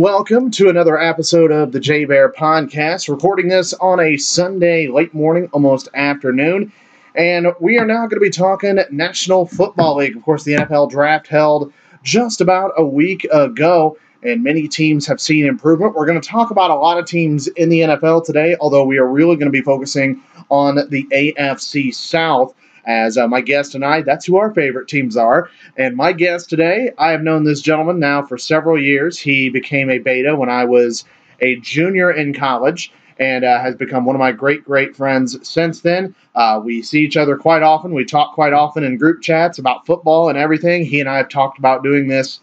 Welcome to another episode of the J Bear Podcast. Recording this on a Sunday late morning, almost afternoon. And we are now going to be talking National Football League. Of course, the NFL draft held just about a week ago, and many teams have seen improvement. We're going to talk about a lot of teams in the NFL today, although we are really going to be focusing on the AFC South as uh, my guest tonight. That's who our favorite teams are. And my guest today, I have known this gentleman now for several years. He became a beta when I was a junior in college and uh, has become one of my great, great friends since then. Uh, we see each other quite often. We talk quite often in group chats about football and everything. He and I have talked about doing this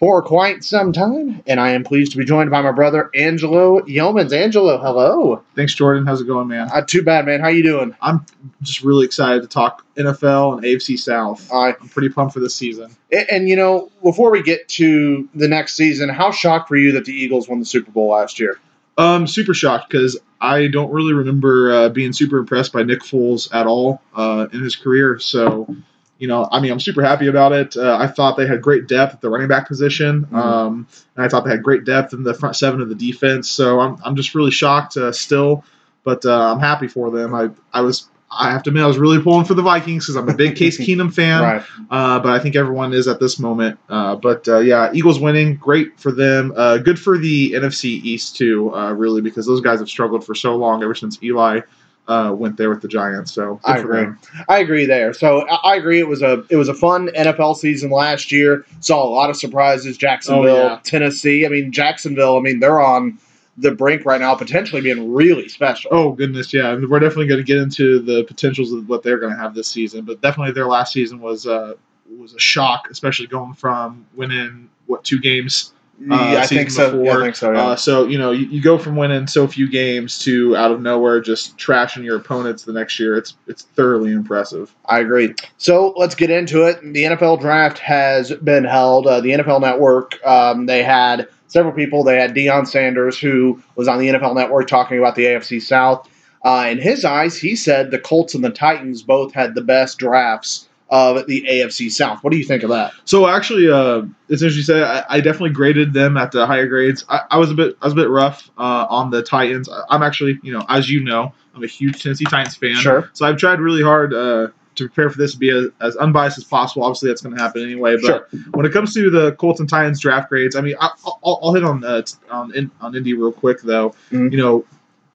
for quite some time, and I am pleased to be joined by my brother Angelo Yeomans. Angelo, hello. Thanks, Jordan. How's it going, man? Not too bad, man. How you doing? I'm just really excited to talk NFL and AFC South. Right. I'm pretty pumped for this season. And, and, you know, before we get to the next season, how shocked were you that the Eagles won the Super Bowl last year? Um, super shocked because I don't really remember uh, being super impressed by Nick Foles at all uh, in his career. So, you know, I mean, I'm super happy about it. Uh, I thought they had great depth at the running back position, Mhm. um, and I thought they had great depth in the front seven of the defense. So I'm, I'm just really shocked uh, still, but uh, I'm happy for them. I I was I have to admit I was really pulling for the Vikings because I'm a big Case Keenum fan. Right. Uh, but I think everyone is at this moment. Uh, but uh, yeah, Eagles winning, great for them. Uh, good for the NFC East too, uh, really, because those guys have struggled for so long ever since Eli uh, went there with the Giants. So I agree. them. I agree there. So I I agree. It was a it was a fun NFL season last year. Saw a lot of surprises. Jacksonville, Oh, yeah. Tennessee. I mean, Jacksonville. I mean, they're on the brink right now, potentially being really special. Oh goodness, yeah, and we're definitely going to get into the potentials of what they're going to have this season. But definitely their last season was uh, was a shock, especially going from winning what two games yeah, I think so. Yeah. I think so. Yeah. Uh, so you know, you, you go from winning so few games to out of nowhere just trashing your opponents the next year. It's it's thoroughly impressive. I agree. So let's get into it. The NFL draft has been held. Uh, the NFL Network, um, they had several people. They had Deion Sanders, who was on the NFL Network talking about the AFC South. Uh, in his eyes, he said the Colts and the Titans both had the best drafts of the AFC South. What do you think of that? So actually, uh, it's interesting you say. I, I definitely graded them at the higher grades. I, I was a bit I was a bit rough uh, on the Titans. I, I'm actually you know as you know I'm a huge Tennessee Titans fan. Sure. So I've tried really hard uh, to prepare for this to be as, as unbiased as possible. Obviously, that's going to happen anyway. But Sure. when it comes to the Colts and Titans draft grades, I mean, I, I'll, I'll hit on uh, t- on in, on Indy real quick though. Mhm. You know,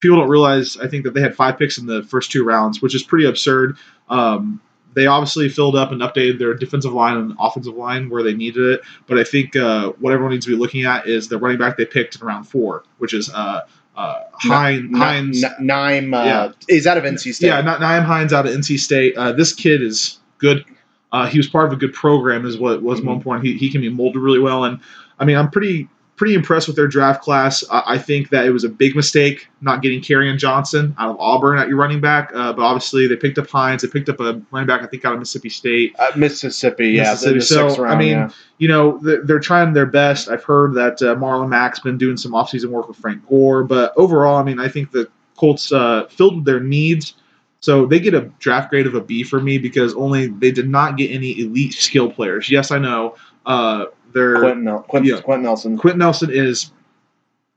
people don't realize I think that they had five picks in the first two rounds, which is pretty absurd. Um, they obviously filled up and updated their defensive line and offensive line where they needed it, but I think uh, what everyone needs to be looking at is the running back they picked in round four, which is uh, uh, Hines. N- Hines N- Nime, uh, Yeah. is out of NC State. yeah, not Nyheim Hines out of NC State. Uh, this kid is good. Uh, he was part of a good program, is what was Mhm. one point. He, he can be molded really well, and I mean, I'm pretty pretty impressed with their draft class. I, I think that it was a big mistake not getting Kerryon Johnson out of Auburn at your running back, uh, but obviously they picked up Hines. They picked up a running back, I think, out of Mississippi State. Uh, Mississippi, yeah, Mississippi. So, sixth I mean, yeah. You know, they're, they're trying their best. I've heard that uh, Marlon Mack's been doing some offseason work with Frank Gore, but overall, I mean, I think the Colts uh, filled their needs. So they get a draft grade of a B for me because only they did not get any elite skill players. Yes, I know. Uh, they're Quenton, Nel- Quenton, yeah. Quenton Nelson. Quenton Nelson is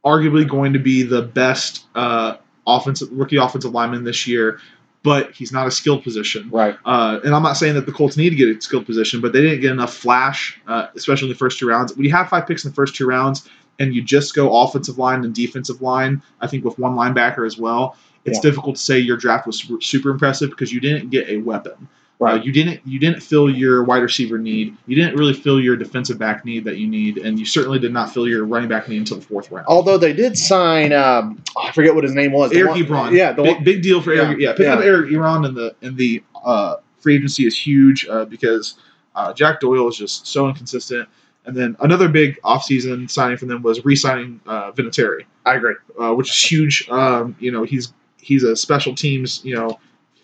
arguably going to be the best uh, offensive rookie offensive lineman this year, but he's not a skilled position. Right. Uh, and I'm not saying that the Colts need to get a skilled position, but they didn't get enough flash, uh, especially in the first two rounds. When you have five picks in the first two rounds and you just go offensive line and defensive line, I think with one linebacker as well, it's Yeah. difficult to say your draft was super, super impressive because you didn't get a weapon. Uh, you didn't you didn't fill your wide receiver need. You didn't really fill your defensive back need that you need, and you certainly did not fill your running back need until the fourth round. Although they did sign, um, oh, I forget what his name was. Eric Ebron. Yeah, the big, one, big deal for Yeah, Eric. Yeah, picking up. Eric Ebron in the in the uh, free agency is huge uh, because uh, Jack Doyle is just so inconsistent. And then another big offseason signing for them was re-signing uh, Vinatieri, I agree. uh, which is huge. Um, you know, he's he's a special teams you know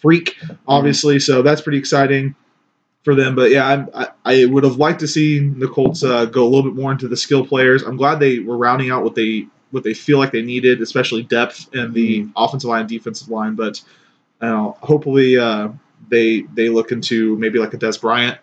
freak, obviously, so that's pretty exciting for them. But yeah, I'm, I I would have liked to see the Colts uh, go a little bit more into the skill players. I'm glad they were rounding out what they what they feel like they needed, especially depth in the offensive line, and defensive line. But uh, hopefully uh, they they look into maybe like a Dez Bryant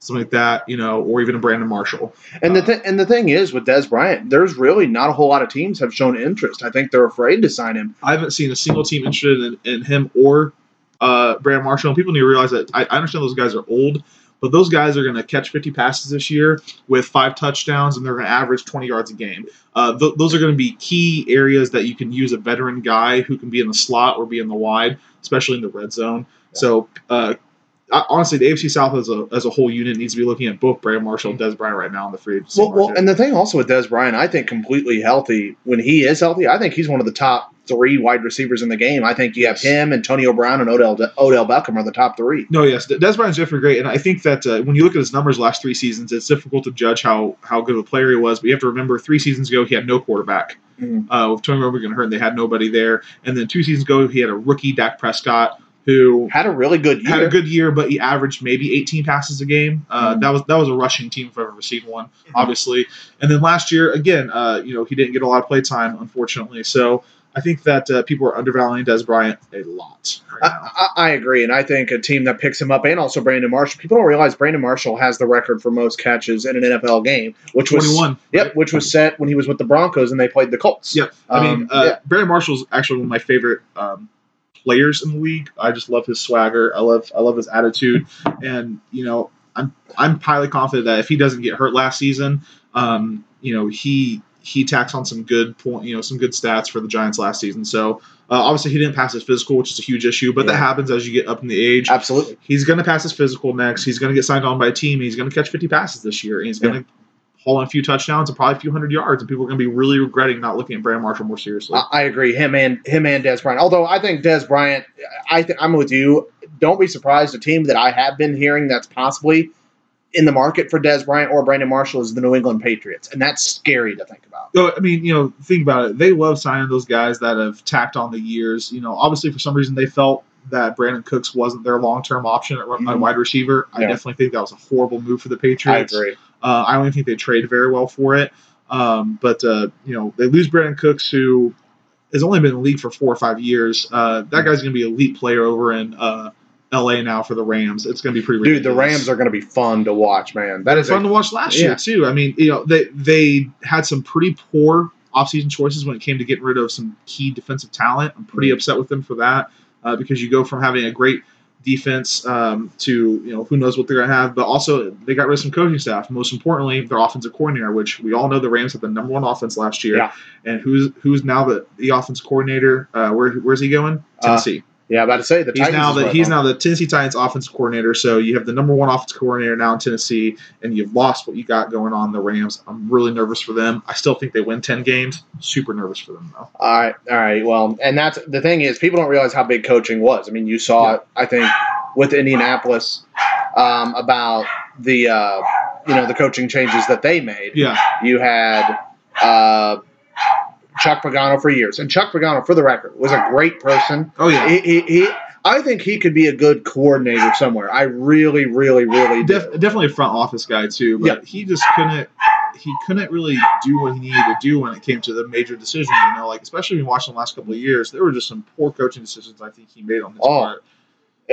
something like that, you know, or even a Brandon Marshall. And the Uh, th- and the thing is with Dez Bryant, there's really not a whole lot of teams have shown interest. I think they're afraid to sign him. I haven't seen a single team interested in, in him or uh, Brandon Marshall. And people need to realize that I, I understand those guys are old, but those guys are going to catch 50 passes this year with five touchdowns, and they're going to average 20 yards a game. Uh, th- those are going to be key areas that you can use a veteran guy who can be in the slot or be in the wide, especially in the red zone. So, uh, honestly, the AFC South as a, as a whole unit needs to be looking at both Brandon Marshall and Dez Bryant right now in the free agency Well, well, and the thing also with Dez Bryant, I think completely healthy. When he is healthy, I think he's one of the top three wide receivers in the game. I think you have Yes. him, Antonio Brown, and Odell Odell Beckham are the top three. No, yes, Dez Bryant's definitely great, and I think that uh, when you look at his numbers last three seasons, it's difficult to judge how how good of a player he was. But you have to remember, three seasons ago he had no quarterback. Mhm. Uh, with Tony Romo getting hurt, and they had nobody there. And then two seasons ago he had a rookie Dak Prescott who Had a really good year. had a good year, but he averaged maybe 18 passes a game. Uh, Mhm. That was that was a rushing team if I've ever seen one, obviously. And then last year, again, uh, you know, he didn't get a lot of play time, unfortunately. So I think that uh, people are undervaluing Dez Bryant a lot. Right. I, I, I agree, and I think a team that picks him up, and also Brandon Marshall. People don't realize Brandon Marshall has the record for most catches in an NFL game, which was 21. Yep, which was set when he was with the Broncos and they played the Colts. Yep. I mean, Um, uh, yeah. Brandon Marshall's actually one of my favorite um, players in the league. I just love his swagger. I love I love his attitude, and you know, I'm I'm highly confident that if he doesn't get hurt last season, um, you know, he he tacks on some good point, you know, some good stats for the Giants last season. So uh, obviously he didn't pass his physical, which is a huge issue, but that happens as you get up in the age. Absolutely. He's going to pass his physical next. He's going to get signed on by a team. He's going to catch 50 passes this year, and he's going to haul in a few touchdowns and probably a few hundred yards. And people are going to be really regretting not looking at Brandon Marshall more seriously. I, agree. Him and him and Dez Bryant. Although I think Dez Bryant, I th- I'm with you. Don't be surprised. A team that I have been hearing that's possibly in the market for Dez Bryant or Brandon Marshall is the New England Patriots, and that's scary to think about. So, I mean, you know, think about it. They love signing those guys that have tacked on the years. You know, obviously for some reason they felt that Brandin Cooks wasn't their long term option at Mhm. wide receiver. I Yeah. definitely think that was a horrible move for the Patriots. I agree. Uh, I don't even think they traded very well for it. Um, but uh, you know, they lose Brandin Cooks, who has only been in the league for four or five years. Uh, that guy's going to be an elite player over in uh, L.A. now for the Rams. It's going to be pretty. Dude, the. Rams are going to be fun to watch, man. That is fun a, to watch last Yeah. year too. I mean, you know, they they had some pretty poor offseason choices when it came to getting rid of some key defensive talent. I'm pretty Mhm. upset with them for that uh, because you go from having a great defense um, to you know who knows what they're going to have, but also they got rid of some coaching staff. Most importantly, their offensive coordinator, which we all know the Rams had the number one offense last year. Yeah. And who's who's now the the offensive coordinator? Uh, where where's he going? Uh, Tennessee. Yeah, about to say the He's Titans now the he's on. now the Tennessee Titans offensive coordinator. So you have the number one offensive coordinator now in Tennessee, and you've lost what you got going on the Rams. I'm really nervous for them. I still think they win ten games. Super nervous for them though. All right, all right. Well, and that's the thing is people don't realize how big coaching was. I mean, you saw it. I think with Indianapolis um, about the uh, you know the coaching changes that they made. Yeah, You had uh, Chuck Pagano for years, and Chuck Pagano, for the record, was a great person. oh yeah. He, he, he I think he could be a good coordinator somewhere. I really, really, really do. Def- definitely a front office guy too, but Yeah. he just couldn't. He couldn't really do what he needed to do when it came to the major decisions. You know, like especially when you watch the last couple of years, there were just some poor coaching decisions I think he made on his Oh. part.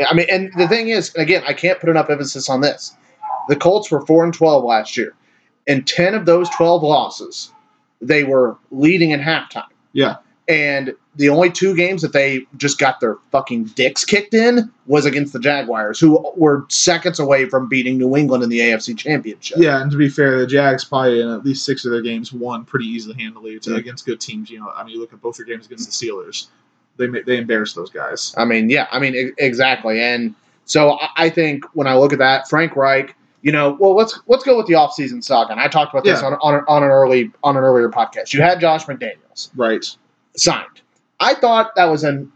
I mean, and the thing is, again, I can't put enough emphasis on this. The Colts were four and twelve last year, and ten of those twelve losses, they were leading in halftime. Yeah. And the only two games that they just got their fucking dicks kicked in was against the Jaguars, who were seconds away from beating New England in the AFC Championship. Yeah, and to be fair, the Jags probably in at least six of their games won pretty easily, handily Yeah. against good teams. You know, I mean, you look at both their games against the Steelers, they they embarrassed those guys. I mean, yeah, I mean, exactly. And so I think when I look at that, Frank Reich, you know, well, let's let's go with the offseason saga. And I talked about this Yeah. on, on, on an early on an earlier podcast. You had Josh McDaniels Right, signed. I thought that was an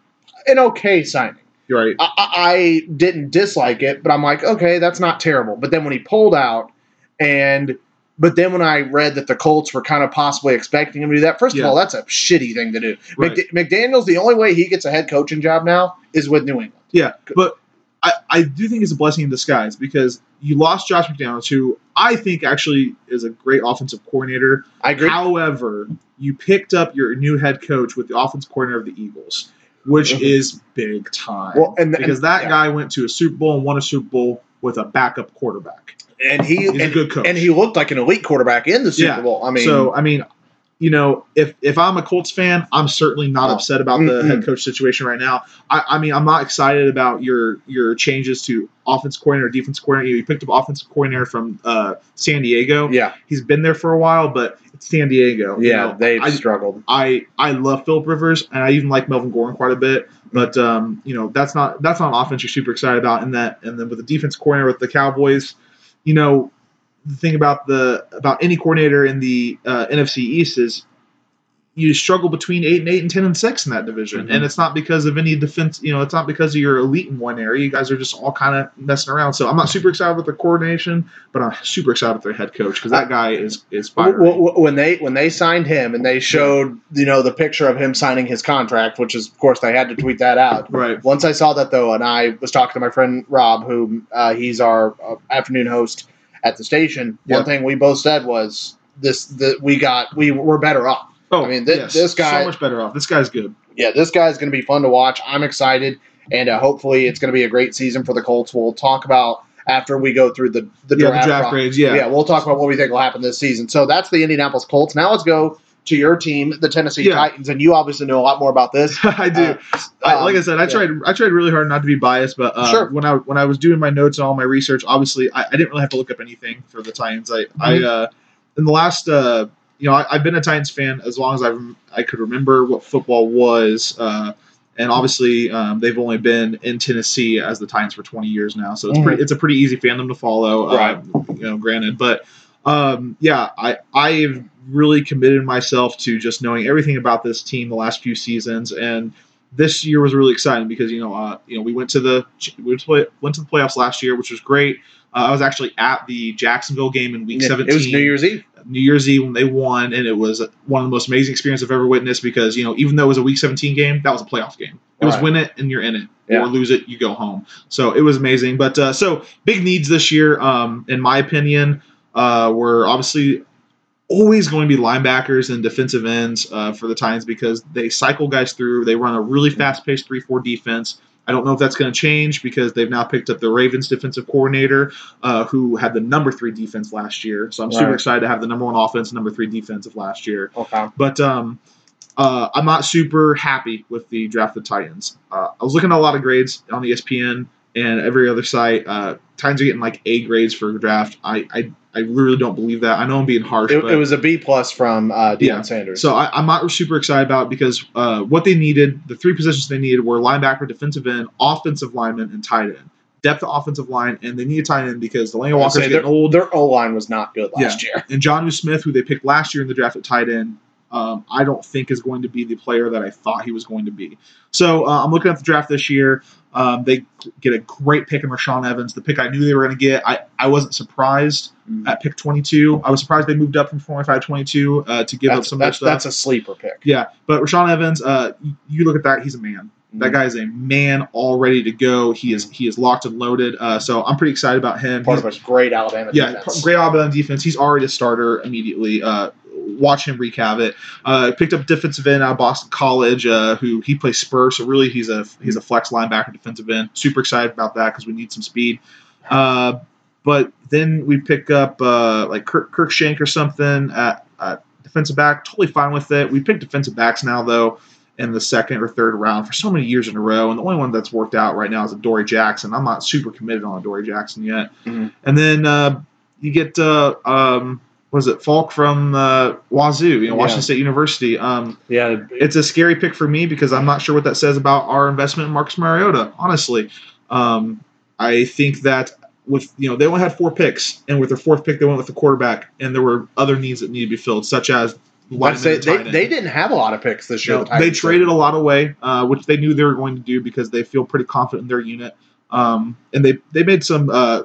an okay signing. right. I, I, didn't dislike it, but I'm like, okay, that's not terrible. But then when he pulled out, and but then when I read that the Colts were kind of possibly expecting him to do that, first Yeah. of all, that's a shitty thing to do. Right. McD- McDaniel's the only way he gets a head coaching job now is with New England. Yeah, but I, I do think it's a blessing in disguise because you lost Josh McDaniels, who I think actually is a great offensive coordinator. I agree. However, you picked up your new head coach with the offensive coordinator of the Eagles, which Mhm. is big time. Well, and- because and- that yeah. guy went to a Super Bowl and won a Super Bowl with a backup quarterback. and he He's a and, good coach. and he looked like an elite quarterback in the Super Yeah. Bowl. I mean, so I mean, you know, if if I'm a Colts fan, I'm certainly not No. upset about the head coach situation right now. I, I mean, I'm not excited about your your changes to offense coordinator, defense coordinator. You picked up offensive coordinator from uh, San Diego. yeah, He's been there for a while, but it's San Diego. you yeah, know. they've I, struggled. I I love Philip Rivers and I even like Melvin Gordon quite a bit. But um, you know that's not that's not an offense you're super excited about. And that and then with the defense coordinator with the Cowboys, you know the thing about the about any coordinator in the uh, NFC East is you struggle between eight and eight and ten and six in that division, Mhm. and it's not because of any defense. You know, it's not because of your elite in one area. You guys are just all kind of messing around. So I'm not super excited with the coordination, but I'm super excited with their head coach because that guy is is fire. When they when they signed him and they showed you know the picture of him signing his contract, which is of course they had to tweet that out. Right. Once I saw that though, and I was talking to my friend Rob, who uh, he's our uh, afternoon host at the station. Yeah. One thing we both said was this: that we got we were better off. Oh, I mean, thi- this guy- so much better off. This guy's good. Yeah, this guy's going to be fun to watch. I'm excited, and uh, hopefully it's going to be a great season for the Colts. We'll talk about after we go through the the yeah, draft, the draft grades. Yeah. yeah, we'll talk about what we think will happen this season. So that's the Indianapolis Colts. Now let's go to your team, the Tennessee Yeah. Titans, and you obviously know a lot more about this. I do. Uh, I, like I um, said, I yeah. tried. I tried really hard not to be biased, but uh, Sure. when I when I was doing my notes and all my research, obviously I, I didn't really have to look up anything for the Titans. I I Mhm. uh, in the last uh, you know I, I've been a Titans fan as long as I I could remember what football was. Uh, and obviously, um, they've only been in Tennessee as the Titans for 20 years now, so it's Mhm. pretty. It's a pretty easy fandom to follow, Right. uh, you know. Granted, but um, yeah, I I've really committed myself to just knowing everything about this team the last few seasons, and this year was really exciting because you know uh, you know we went to the we went to, play, went to the playoffs last year, which was great. Uh, I was actually at the Jacksonville game in Week Yeah, 17. It was New Year's Eve. New Year's Eve when they won, and it was one of the most amazing experiences I've ever witnessed because you know even though it was a Week 17 game, that was a playoff game. It was Right. win it and you're in it, Yeah. or lose it, you go home. So it was amazing. But uh, so big needs this year, um, in my opinion, uh, were obviously always going to be linebackers and defensive ends uh, for the Titans because they cycle guys through. They run a really fast paced 3 4 defense. I don't know if that's going to change because they've now picked up the Ravens defensive coordinator, uh, who had the number three defense last year. So I'm super excited to have the number one offense, number three defense of last year. Okay. But um, uh, I'm not super happy with the draft drafted Titans. Uh, I was looking at a lot of grades on ESPN and every other site. Uh, Titans are getting like A grades for the draft. I, I I really don't believe that. I know I'm being harsh, It, but it was a B plus from uh, Deion Yeah. Sanders. so I, I'm not super excited about it because uh, what they needed, the three positions they needed were linebacker, defensive end, offensive lineman, and tight end. Depth of offensive line, and they need a tight end because I would Walker's getting their, old. their O line was not good last year. And Jonnu Smith, who they picked last year in the draft at tight end, um, I don't think is going to be the player that I thought he was going to be. So uh, I'm looking at the draft this year. Um, they get a great pick in Rashaan Evans, the pick I knew they were going to get. I, I wasn't surprised Mhm. at pick 22. I was surprised they moved up from 25 22 uh, to give up That's, some of their that's, stuff. that's a sleeper pick. yeah, but Rashaan Evans, uh, you- you look at that, he's a man. Mm. That guy is a man all ready to go. He is he is locked and loaded. Uh, so I'm pretty excited about him. Part He's- of a great Alabama yeah, defense. great Alabama defense. He's already a starter immediately. Watch him wreak havoc. Uh, picked up defensive end out of Boston College, uh, who he plays Spurs. So really, he's a he's a flex linebacker, defensive end. Super excited about that because we need some speed. Uh, but then we pick up uh, like Kirk, Kirk Shank or something at, at defensive back. Totally fine with it. We pick defensive backs now though in the second or third round for so many years in a row, and the only one that's worked out right now is Adoree' Jackson. I'm not super committed on Adoree' Jackson yet. Mhm. And then uh, you get uh, um, was it Falk from uh, Wazoo, you know, Yeah. Washington State University. Um, Yeah, it's a scary pick for me because I'm not sure what that says about our investment in Marcus Mariota. Honestly, um, I think that with you know they only had four picks, and with their fourth pick they went with the quarterback, and there were other needs that needed to be filled, such as say they, end. they didn't have a lot of picks this year. No, the they did. traded a lot away, uh, which they knew they were going to do because they feel pretty confident in their unit. Um, and they they made some. Uh,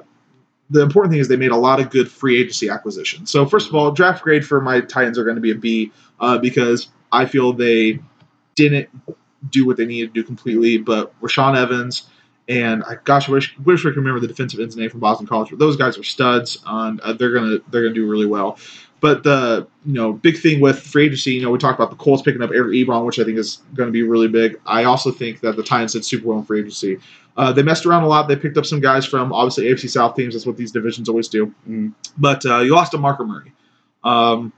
the important thing is they made a lot of good free agency acquisitions. So first of all, draft grade for my Titans are going to be a B uh, because I feel they didn't do what they needed to do completely. But Rashaan Evans and I gosh, I wish wish I could remember the defensive end's name from Boston College. But those guys are studs, and uh, they're gonna they're gonna do really well. But the you know big thing with free agency, you know, we talked about the Colts picking up Eric Ebron, which I think is going to be really big. I also think that the Titans did super well in free agency. Uh, they messed around a lot. They picked up some guys from obviously AFC South teams. That's what these divisions always do. Mm. But uh, you lost DeMarco Murray. Um,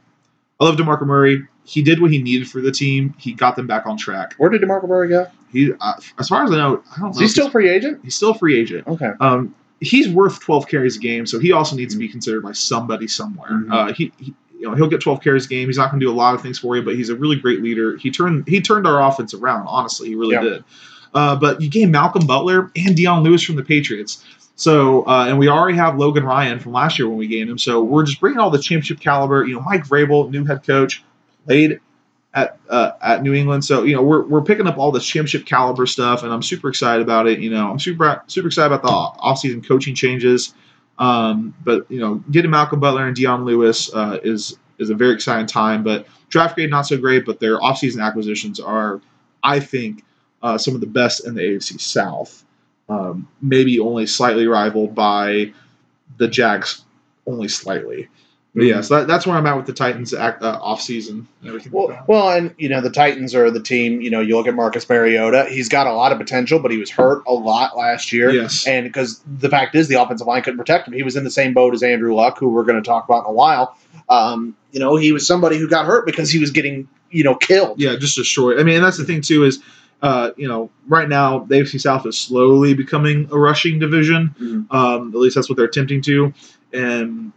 I love DeMarco Murray. He did what he needed for the team. He got them back on track. Where did DeMarco Murray go? He, uh, as far as I know, I don't know. Is he still free agent? he's still a free agent. Okay. Um, he's worth 12 carries a game, so he also needs to be considered by somebody somewhere. Mhm. Uh, he, he, you know, he'll get 12 carries a game. He's not going to do a lot of things for you, but he's a really great leader. He turned he turned our offense around. Honestly, he really Yeah. did. Uh, but you gain Malcolm Butler and Dion Lewis from the Patriots. So, uh, and we already have Logan Ryan from last year when we gained him. So we're just bringing all the championship caliber. You know, Mike Vrabel, new head coach, played at uh, at New England. So you know, we're, we're picking up all this championship caliber stuff, and I'm super excited about it. You know, I'm super super excited about the offseason coaching changes. Um, but you know, getting Malcolm Butler and Dion Lewis uh, is is a very exciting time. But draft grade not so great, but their offseason acquisitions are, I think, uh, some of the best in the AFC South. Um, maybe only slightly rivaled by the Jags, only slightly. But yeah, so that, that's where I'm at with the Titans act, uh, offseason and everything. Well, that. well, and you know the Titans are the team. You know, you look at Marcus Mariota; he's got a lot of potential, but he was hurt a lot last year. Yes. And because the fact is, the offensive line couldn't protect him. He was in the same boat as Andrew Luck, who we're going to talk about in a while. Um, you know, he was somebody who got hurt because he was getting you know killed. yeah, just destroyed. I mean, and that's the thing too is, uh, you know, right now the AFC South is slowly becoming a rushing division. Mhm. Um, at least that's what they're attempting to, and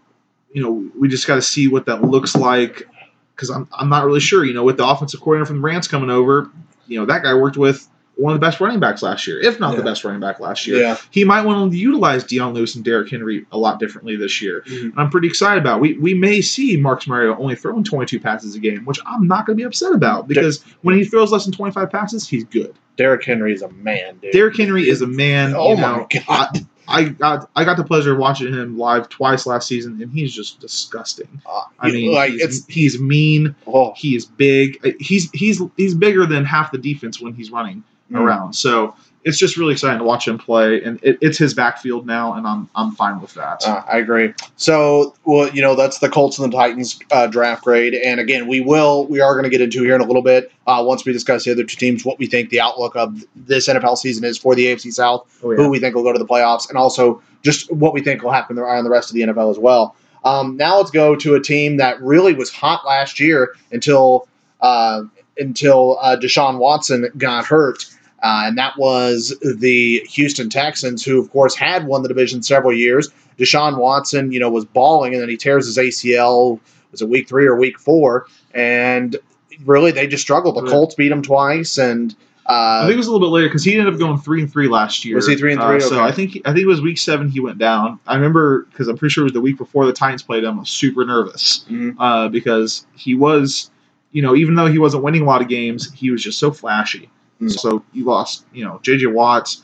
you know, we just got to see what that looks like because I'm I'm not really sure. You know, with the offensive coordinator from the Rams coming over, you know, that guy worked with one of the best running backs last year, if not the best running back last year. Yeah. He might want to utilize Dion Lewis and Derrick Henry a lot differently this year. Mhm. I'm pretty excited about. We we may see Marcus Mariota only throwing 22 passes a game, which I'm not going to be upset about because when he throws less than 25 passes, he's good. Derrick Henry is a man, dude. Derrick Henry is a man. Oh my know, god. I got I got the pleasure of watching him live twice last season, and he's just disgusting. Uh, I mean, like he's, it's he's mean. oh, He is big. He's he's he's bigger than half the defense when he's running Mm. around. So it's just really exciting to watch him play, and it, it's his backfield now, and I'm I'm fine with that. Uh, I agree. So, well, you know, that's the Colts and the Titans uh, draft grade. And again, we will, we are going to get into here in a little bit uh, once we discuss the other two teams, what we think the outlook of this NFL season is for the AFC South, oh, who we think will go to the playoffs, and also just what we think will happen on the rest of the NFL as well. Um, now let's go to a team that really was hot last year until uh, until uh, Deshaun Watson got hurt. Uh, and that was the Houston Texans, who, of course, had won the division several years. Deshaun Watson, you know, was balling, and then he tears his ACL. Was it week three or week four? And really, they just struggled. The Colts beat them twice, and I uh, think it was a little bit later because he ended up going three and three last year. Was he three and Uh, three? so Okay. I think I think it was week seven he went down. I remember because I'm pretty sure it was the week before the Titans played him. I was super nervous Mhm. uh, because he was, you know, even though he wasn't winning a lot of games, he was just so flashy. Mm. So you lost, you know, J.J. Watts.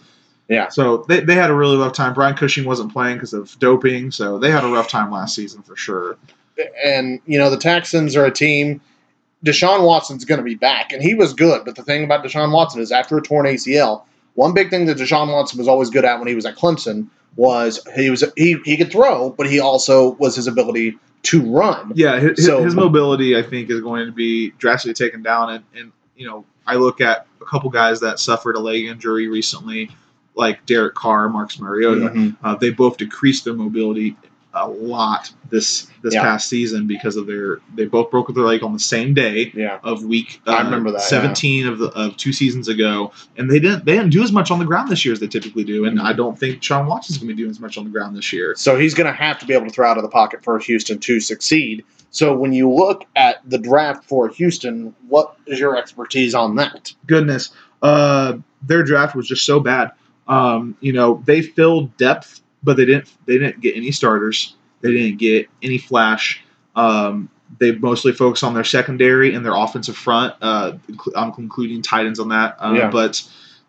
Yeah. So they, they had a really rough time. Brian Cushing wasn't playing because of doping, so they had a rough time last season for sure. and you know the Texans are a team. Deshaun Watson's going to be back, and he was good. But the thing about Deshaun Watson is, after a torn ACL, one big thing that Deshaun Watson was always good at when he was at Clemson was he was he he could throw, but he also was his ability to run. Yeah, his, So- his mobility, I think, is going to be drastically taken down. And, and, you know, I look at a couple guys that suffered a leg injury recently, like Derek Carr, Marcus Mariota. Mhm. Uh, they both decreased their mobility a lot this this Yeah. past season because of their they both broke their leg on the same day Yeah, of week uh, I remember that, yeah. 17 of the of two seasons ago and they didn't they didn't do as much on the ground this year as they typically do and Mhm. I don't think Sean Watson's going to be doing as much on the ground this year. so he's going to have to be able to throw out of the pocket for Houston to succeed. So when you look at the draft for Houston, what is your expertise on that? goodness, uh, their draft was just so bad. Um, you know, they filled depth, but they didn't. They didn't get any starters. They didn't get any flash. Um, they mostly focused on their secondary and their offensive front. Uh, I'm including tight ends on that. Uh, Yeah. But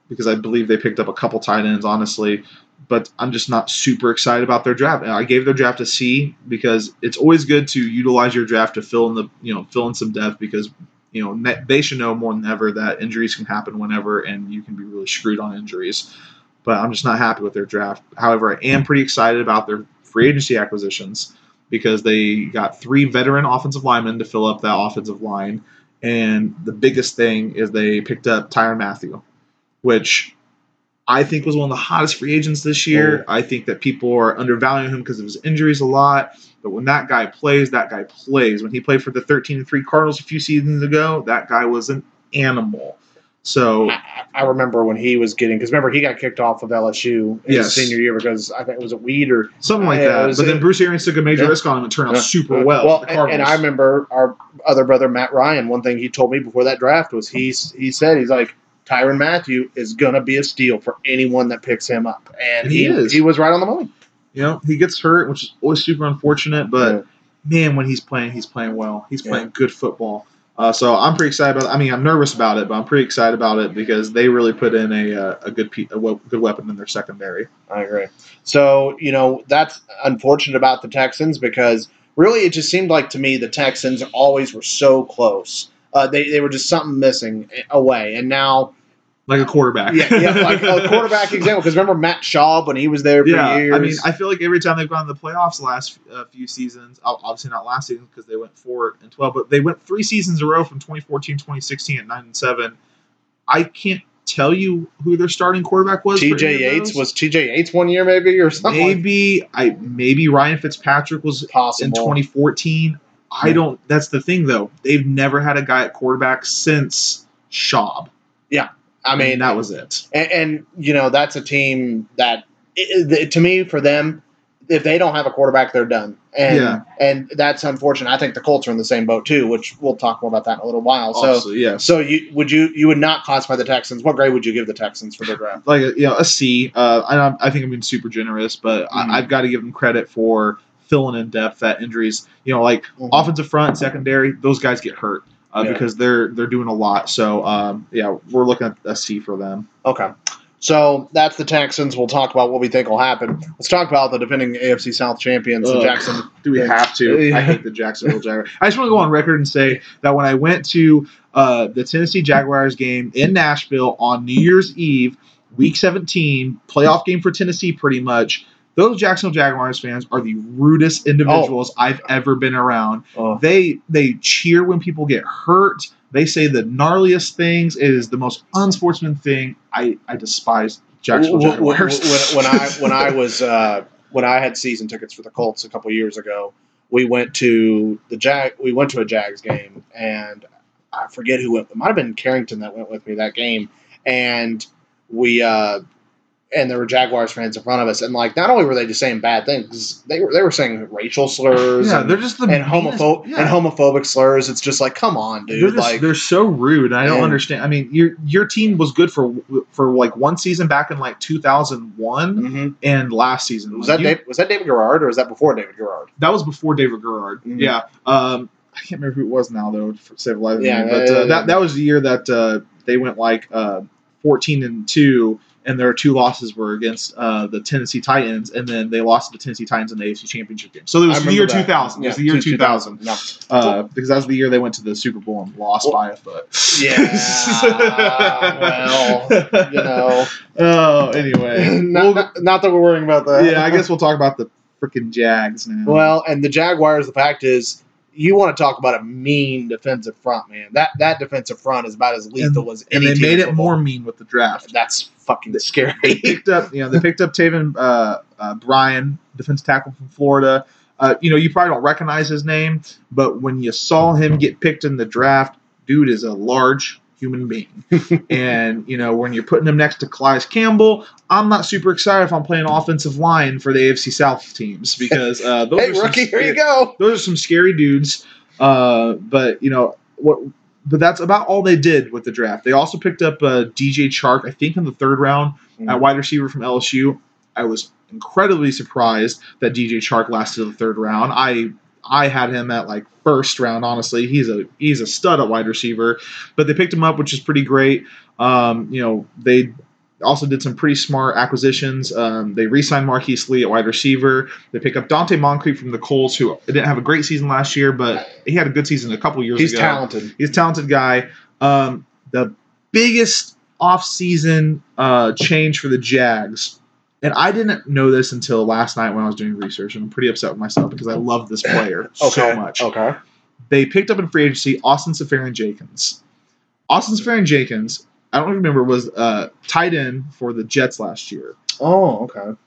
because I believe they picked up a couple tight ends, honestly. But I'm just not super excited about their draft. I gave their draft a C because it's always good to utilize your draft to fill in the you know fill in some depth because you know they should know more than ever that injuries can happen whenever and you can be really screwed on injuries. But I'm just not happy with their draft. However, I am pretty excited about their free agency acquisitions. because they got three veteran offensive linemen to fill up that offensive line. And the biggest thing is they picked up Tyrann Mathieu, which I think was one of the hottest free agents this year. Oh. I think that people are undervaluing him because of his injuries a lot. But when that guy plays, that guy plays. When he played for the 13 3 Cardinals a few seasons ago, that guy was an animal. So, I, I remember when he was getting because remember he got kicked off of LSU in Yes. his senior year because I think it was a weed or something like that. But then Bruce Arians took a major Yeah. risk on him and turned out Yeah. super well. Well, and, and I remember our other brother Matt Ryan. One thing he told me before that draft was he he said he's like Tyrann Mathieu is gonna be a steal for anyone that picks him up, and, he he is. he was right on the money. you know, he gets hurt, which is always super unfortunate. But man, when he's playing, he's playing well. He's Yeah. playing good football. Uh, so I'm pretty excited about. I mean, I'm nervous about it, but I'm pretty excited about it because they really put in a uh, a good pe- a we- good weapon in their secondary. I agree. So, you know, that's unfortunate about the Texans because really it just seemed like to me the Texans always were so close. Uh, they, they were just something missing away. And now, Like a quarterback. yeah, yeah like a quarterback example. Because remember Matt Schaub when he was there for Yeah, years? I mean, I feel like every time they've gone to the playoffs the last uh, few seasons, obviously not last season because they went four and twelve, but they went three seasons in a row from 2014, 2016 at nine and seven. I can't tell you who their starting quarterback was. TJ Yates was TJ Yates one year maybe or something maybe I maybe Ryan Fitzpatrick was possible. in 2014. I don't. That's the thing though. They've never had a guy at quarterback since Schaub. Yeah, I mean, and that was it. and, and you know that's a team that it, it- to me for them if they don't have a quarterback they're done and Yeah. and that's unfortunate i think the colts are in the same boat too which we'll talk more about that in a little while so Also, yes. so you would you you would not classify the texans what grade would you give the texans for their draft like you know a C. Uh, I, I think I'm being super generous, but Mhm. I, I've got to give them credit for filling in depth at injuries. You know, like Mhm. offensive front, secondary, those guys get hurt uh, Yeah. because they're they're doing a lot. So um, yeah, we're looking at a C for them. okay so that's the texans we'll talk about what we think will happen let's talk about the defending afc south champions the Ugh. jackson Do we have to? I hate the Jacksonville Jaguars. I just want to go on record and say that when I went to uh, the Tennessee Jaguars game in Nashville on New Year's Eve, Week 17, playoff game for Tennessee, pretty much. Those Jacksonville Jaguars fans are the rudest individuals I've ever been around. oh, They they cheer when people get hurt. They say the gnarliest things. It is the most unsportsman thing. I I despise Jacksonville when, Jaguars. when, when I when I was uh, when I had season tickets for the Colts a couple years ago, we went to the Jag. We went to a Jags game, and I forget who went. It might have been Carrington that went with me that game, and we uh, and there were Jaguars fans in front of us, and like not only were they just saying bad things, they were they were saying racial slurs yeah, and, they're just the and meanest- homopho- yeah. and homophobic slurs. It's just like, come on, They're dude. just Like, they're so rude. I don't And- understand. I mean, your your team was good for for like one season back in like 2001 Mhm. and last season. was Like, that you- Dave, was that David Garrard or was that before David Garrard? that was before David Garrard. Mhm. Yeah. Um, I can't remember who it was now though. For save a life, Yeah, but uh, yeah. that that was the year that uh, they went like uh, 14 and two. And their two losses were against uh, the Tennessee Titans, and then they lost to the Tennessee Titans in the AFC Championship game. So it was the year remember that. 2000. It was the year two- 2000, No. uh, because that was the year they went to the Super Bowl and lost Well, by a foot. Yeah, well, you know. Oh, anyway. not, We'll- not, not that we're worrying about that. yeah, I guess we'll talk about the freaking Jags now. Well, and the Jaguars. The fact is, you want to talk about a mean defensive front, man. That that defensive front is about as lethal as any. and they made it more mean with the draft. That's fucking scary. They picked up, you know, they picked up Taven uh, uh, Bryan, defense tackle from Florida. Uh, you know, you probably don't recognize his name, but when you saw him get picked in the draft, dude is a large human being. and you know, when you're putting him next to Calais Campbell, I'm not super excited if I'm playing offensive line for the AFC South teams because uh, those hey, are rookie, here you go. those are some scary dudes. Uh, but you know what? But that's about all they did with the draft. They also picked up uh, DJ Chark, I think, in the third round at wide receiver from LSU. I was incredibly surprised that DJ Chark lasted the third round. I I had him at like first round. Honestly, he's a he's a stud at wide receiver. But they picked him up, which is pretty great. Um, you know, they also did some pretty smart acquisitions. Um, they re-signed Marquise Lee at wide receiver. They pick up Donte Moncrief from the Colts, who didn't have a great season last year, but he had a good season a couple years He's ago. talented. He's a talented guy. Um, the biggest off-season uh, change for the Jags and I didn't know this until last night when I was doing research, and I'm pretty upset with myself because I love this player so much. Okay. They picked up in free agency Austin Seferian-Jenkins. Austin Seferian-Jenkins, I don't remember, was uh, tight end for the Jets last year. Oh, okay.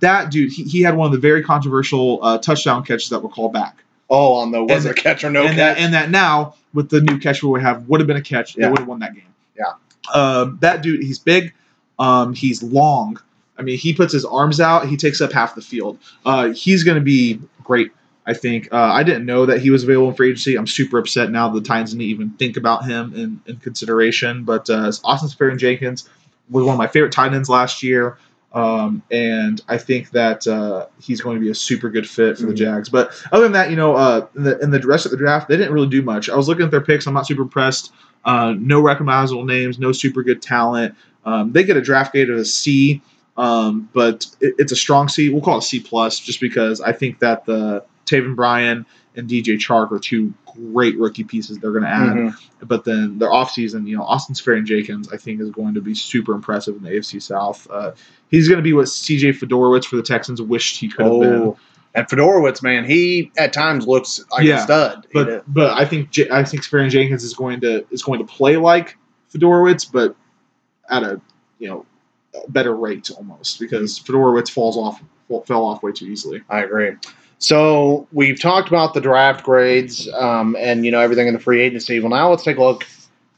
That dude, he, he had one of the very controversial uh, touchdown catches that were called back. Oh, on the was And it a catch or no and catch? that and that now with the new catch we have would have been a catch. They would have won that game. Yeah. Um, that dude, he's big. Um, he's long. I mean, he puts his arms out. He takes up half the field. Uh, he's going to be great. I think. Uh, I didn't know that he was available in free agency. I'm super upset now. The Titans didn't even think about him in, in consideration. But uh, Austin Seferian-Jenkins was one of my favorite tight ends last year. Um, and I think that uh, he's going to be a super good fit for the Mhm. Jags. But other than that, you know, uh, in, the, in the rest of the draft, they didn't really do much. I was looking at their picks. I'm not super impressed. Uh, no recognizable names, no super good talent. Um, they get a draft grade of a C, um, but it, it's a strong C. We'll call it C plus, just because I think that the Taven Bryan and DJ Chark are two great rookie pieces they're going to add. Mhm. But then their offseason, you know, Austin and Jenkins, I think, is going to be super impressive in the AFC South. Uh, he's going to be what CJ Fedorowicz for the Texans wished he could have been. Oh, and Fedorowicz, man, he at times looks like Yeah, a stud. Did. But but I think J- I think Seferian-Jenkins is going to is going to play like Fedorowicz, but at a you know better rate almost because Fedorowicz falls off fell off way too easily. I agree. So we've talked about the draft grades um, and you know everything in the free agency. Well, now let's take a look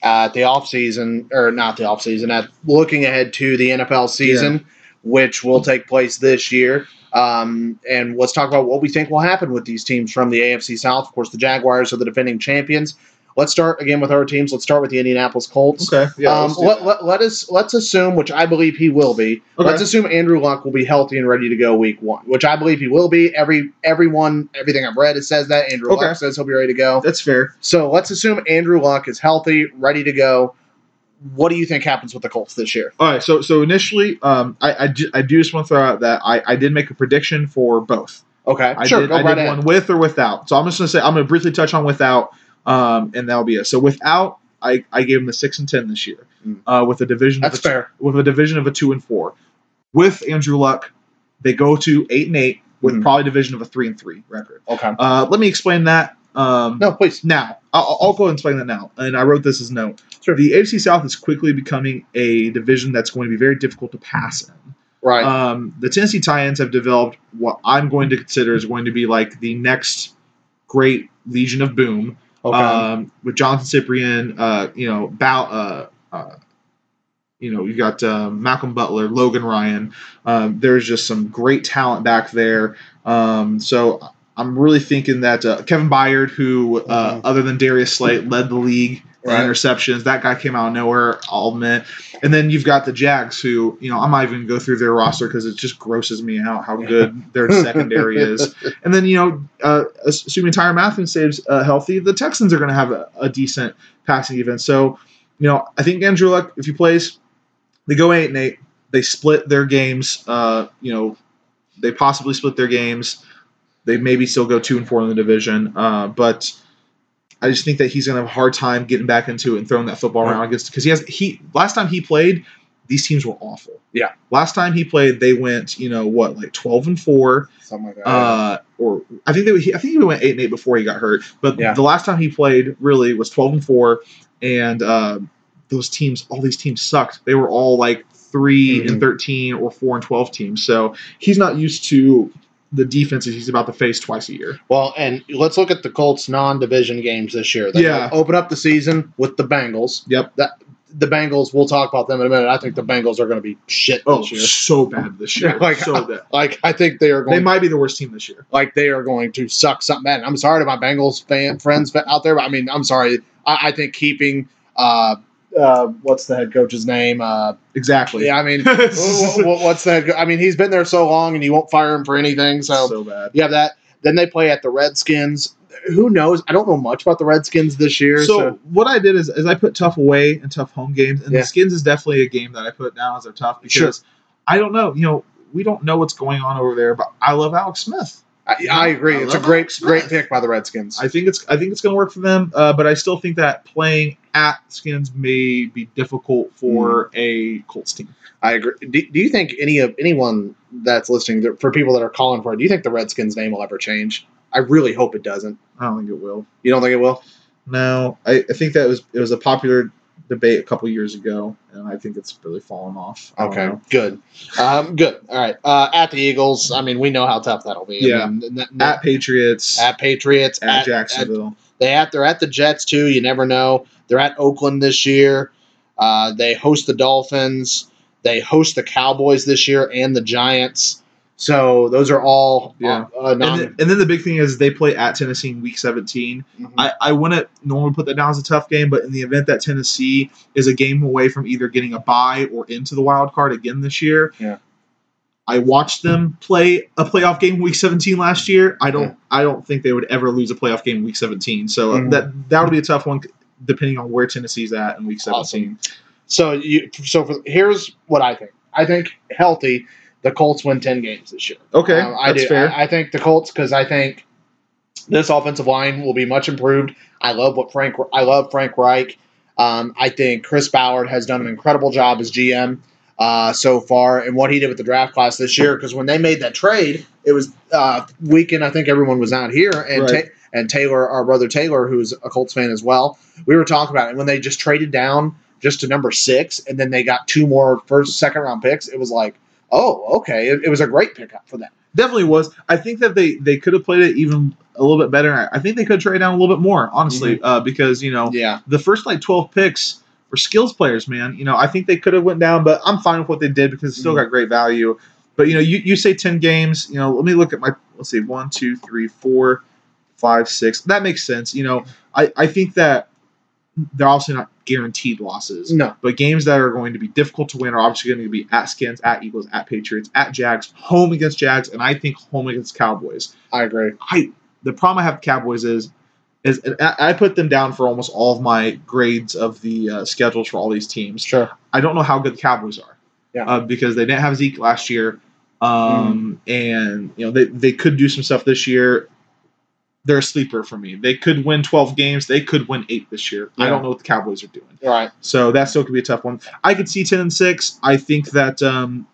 at the offseason, or not the offseason, at looking ahead to the NFL season, which will take place this year. Um, and let's talk about what we think will happen with these teams from the AFC South. Of course, the Jaguars are the defending champions. Let's start again with our teams. Let's start with the Indianapolis Colts. Okay, um, let, let, let us let's assume, which I believe he will be. Okay. Let's assume Andrew Luck will be healthy and ready to go week one, which I believe he will be. Every everyone, everything I've read, it says that Andrew Okay. Luck says he'll be ready to go. That's fair. So let's assume Andrew Luck is healthy, ready to go. What do you think happens with the Colts this year? All right, so so initially, um, I I, ju- I do just want to throw out that I, I did make a prediction for both. Okay, I sure, did, go I right did ahead. one with or without. So I'm just gonna say I'm gonna briefly touch on without, um, and that'll be it. So without, I, I gave him the six and ten this year, Mm. uh, with a division. That's of a, fair. With a division of a two and four. With Andrew Luck, they go to eight and eight with Mhm. probably division of a three and three record. Okay, Uh, let me explain that. Um, no, please. now, I'll, I'll go and explain that now. And I wrote this as a note. Sure. The AFC South is quickly becoming a division that's going to be very difficult to pass in. Right. Um, the Tennessee Titans have developed what I'm going to consider is going to be like the next great Legion of Boom. Okay. Um, with Johnathan Cyprien, uh, you know, Bow, uh, uh, you know, you got um, Malcolm Butler, Logan Ryan. Um, there's just some great talent back there. Um, so I'm really thinking that uh, Kevin Byard, who uh, Mhm. other than Darius Slay led the league Right. interceptions, that guy came out of nowhere. I'll admit. And then you've got the Jags, who you know I'm not even gonna go through their roster because it just grosses me out how good their secondary is. And then you know, uh, assuming Tyrann Mathieu stays uh, healthy, the Texans are going to have a, a decent passing defense. So, you know, I think Andrew Luck, if he plays, they go eight and eight. They split their games. Uh, you know, they possibly split their games. They maybe still go two and four in the division. Uh, but I just think that he's going to have a hard time getting back into it and throwing that football around against because he has he last time he played. These teams were awful. Yeah. Last time he played, they went, you know, what, like twelve and four Something like that. uh, or I think they, I think he went eight and eight before he got hurt. But Yeah. the last time he played really was twelve and four, and uh, those teams, all these teams sucked. They were all like 3 Mhm. and thirteen or four and twelve teams. So he's not used to the defenses he's about to face twice a year. Well, and let's look at the Colts non-division games this year. They Yeah. open up the season with the Bengals. Yep. That the Bengals. We'll talk about them in a minute. I think the Bengals are going to be shit Oh, this year. so bad this year. Like, so bad. Like I think they are going They might be the worst team this year. like they are going to suck something bad. I'm sorry to my Bengals fan friends out there, but I mean, I'm sorry. I, I think keeping uh, uh, what's the head coach's name? Uh, Exactly. yeah, I mean, wh- wh- what's the head? co- I mean, he's been there so long, and you won't fire him for anything. So, so bad. you have that. Then they play at the Redskins. Who knows? I don't know much about the Redskins this year. So, So, what I did is, is I put tough away and tough home games, and Yeah. the Skins is definitely a game that I put down as a tough because Sure. I don't know. You know, we don't know what's going on over there, but I love Alex Smith. I, I agree. I it's a great, Smith. great pick by the Redskins. I think it's I think it's going to work for them, uh, but I still think that playing at Skins may be difficult for Hmm. a Colts team. I agree. Do, do you think any of anyone that's listening for people that are calling for it? Do you think the Redskins name will ever change? I really hope it doesn't. I don't think it will. You don't think it will? No, I, I think that was it was a popular debate a couple years ago, and I think it's really fallen off. Okay, know. good. Um, good. All right. Uh, at the Eagles, I mean, we know how tough that'll be. I Yeah. mean, n- n- At Patriots, at Patriots, at, at, Jacksonville. They at they're at the Jets too. You never know. They're at Oakland this year. Uh, they host the Dolphins. They host the Cowboys this year and the Giants. So those are all Yeah. uh, uh, non- and, then, and then the big thing is they play at Tennessee in Week 17. Mhm. I, I wouldn't normally put that down as a tough game, but in the event that Tennessee is a game away from either getting a bye or into the wild card again this year, Yeah. I watched them play a playoff game week 17 last year. I don't I don't think they would ever lose a playoff game week 17. So uh, Mhm. that that would be a tough one depending on where Tennessee's at in week 17. so you so for, here's what I think. I think healthy, the Colts win ten games this year. Okay, Um, I that's do. fair. I, I think the Colts because I think this offensive line will be much improved. I love what Frank. I love Frank Reich. Um, I think Chris Ballard has done an incredible job as GM uh, so far, and what he did with the draft class this year. Because when they made that trade, it was uh, weekend. I think everyone was out here, and Right. Ta- and Taylor, our brother Taylor, who's a Colts fan as well. We were talking about it and when they just traded down just to number six, and then they got two more first, second round picks. It was like, oh, okay, it, it was a great pickup for them. Definitely was. I think that they they could have played it even a little bit better. I- think they could trade down a little bit more, honestly, uh, because you know Yeah. the first like 12 picks were skills players, man. You know, I think they could have went down, but I'm fine with what they did because it still Mhm. got great value. But you know, you, you say 10 games, you know, let me look at my let's see, one, two, three, four, five, six. That makes sense. You know, I, I think that they're obviously not guaranteed losses. No. But games that are going to be difficult to win are obviously going to be at Skins, at Eagles, at Patriots, at Jags, home against Jags, and I think home against Cowboys. I agree. I the problem I have with Cowboys is is I put them down for almost all of my grades of the uh, schedules for all these teams. Sure. I don't know how good the Cowboys are. Yeah. Uh, because they didn't have Zeke last year, um, and you know they they could do some stuff this year. They're a sleeper for me. They could win 12 games. They could win eight this year. I don't know what the Cowboys are doing. Right. So that still could be a tough one. I could see 10 and 6. I think that um,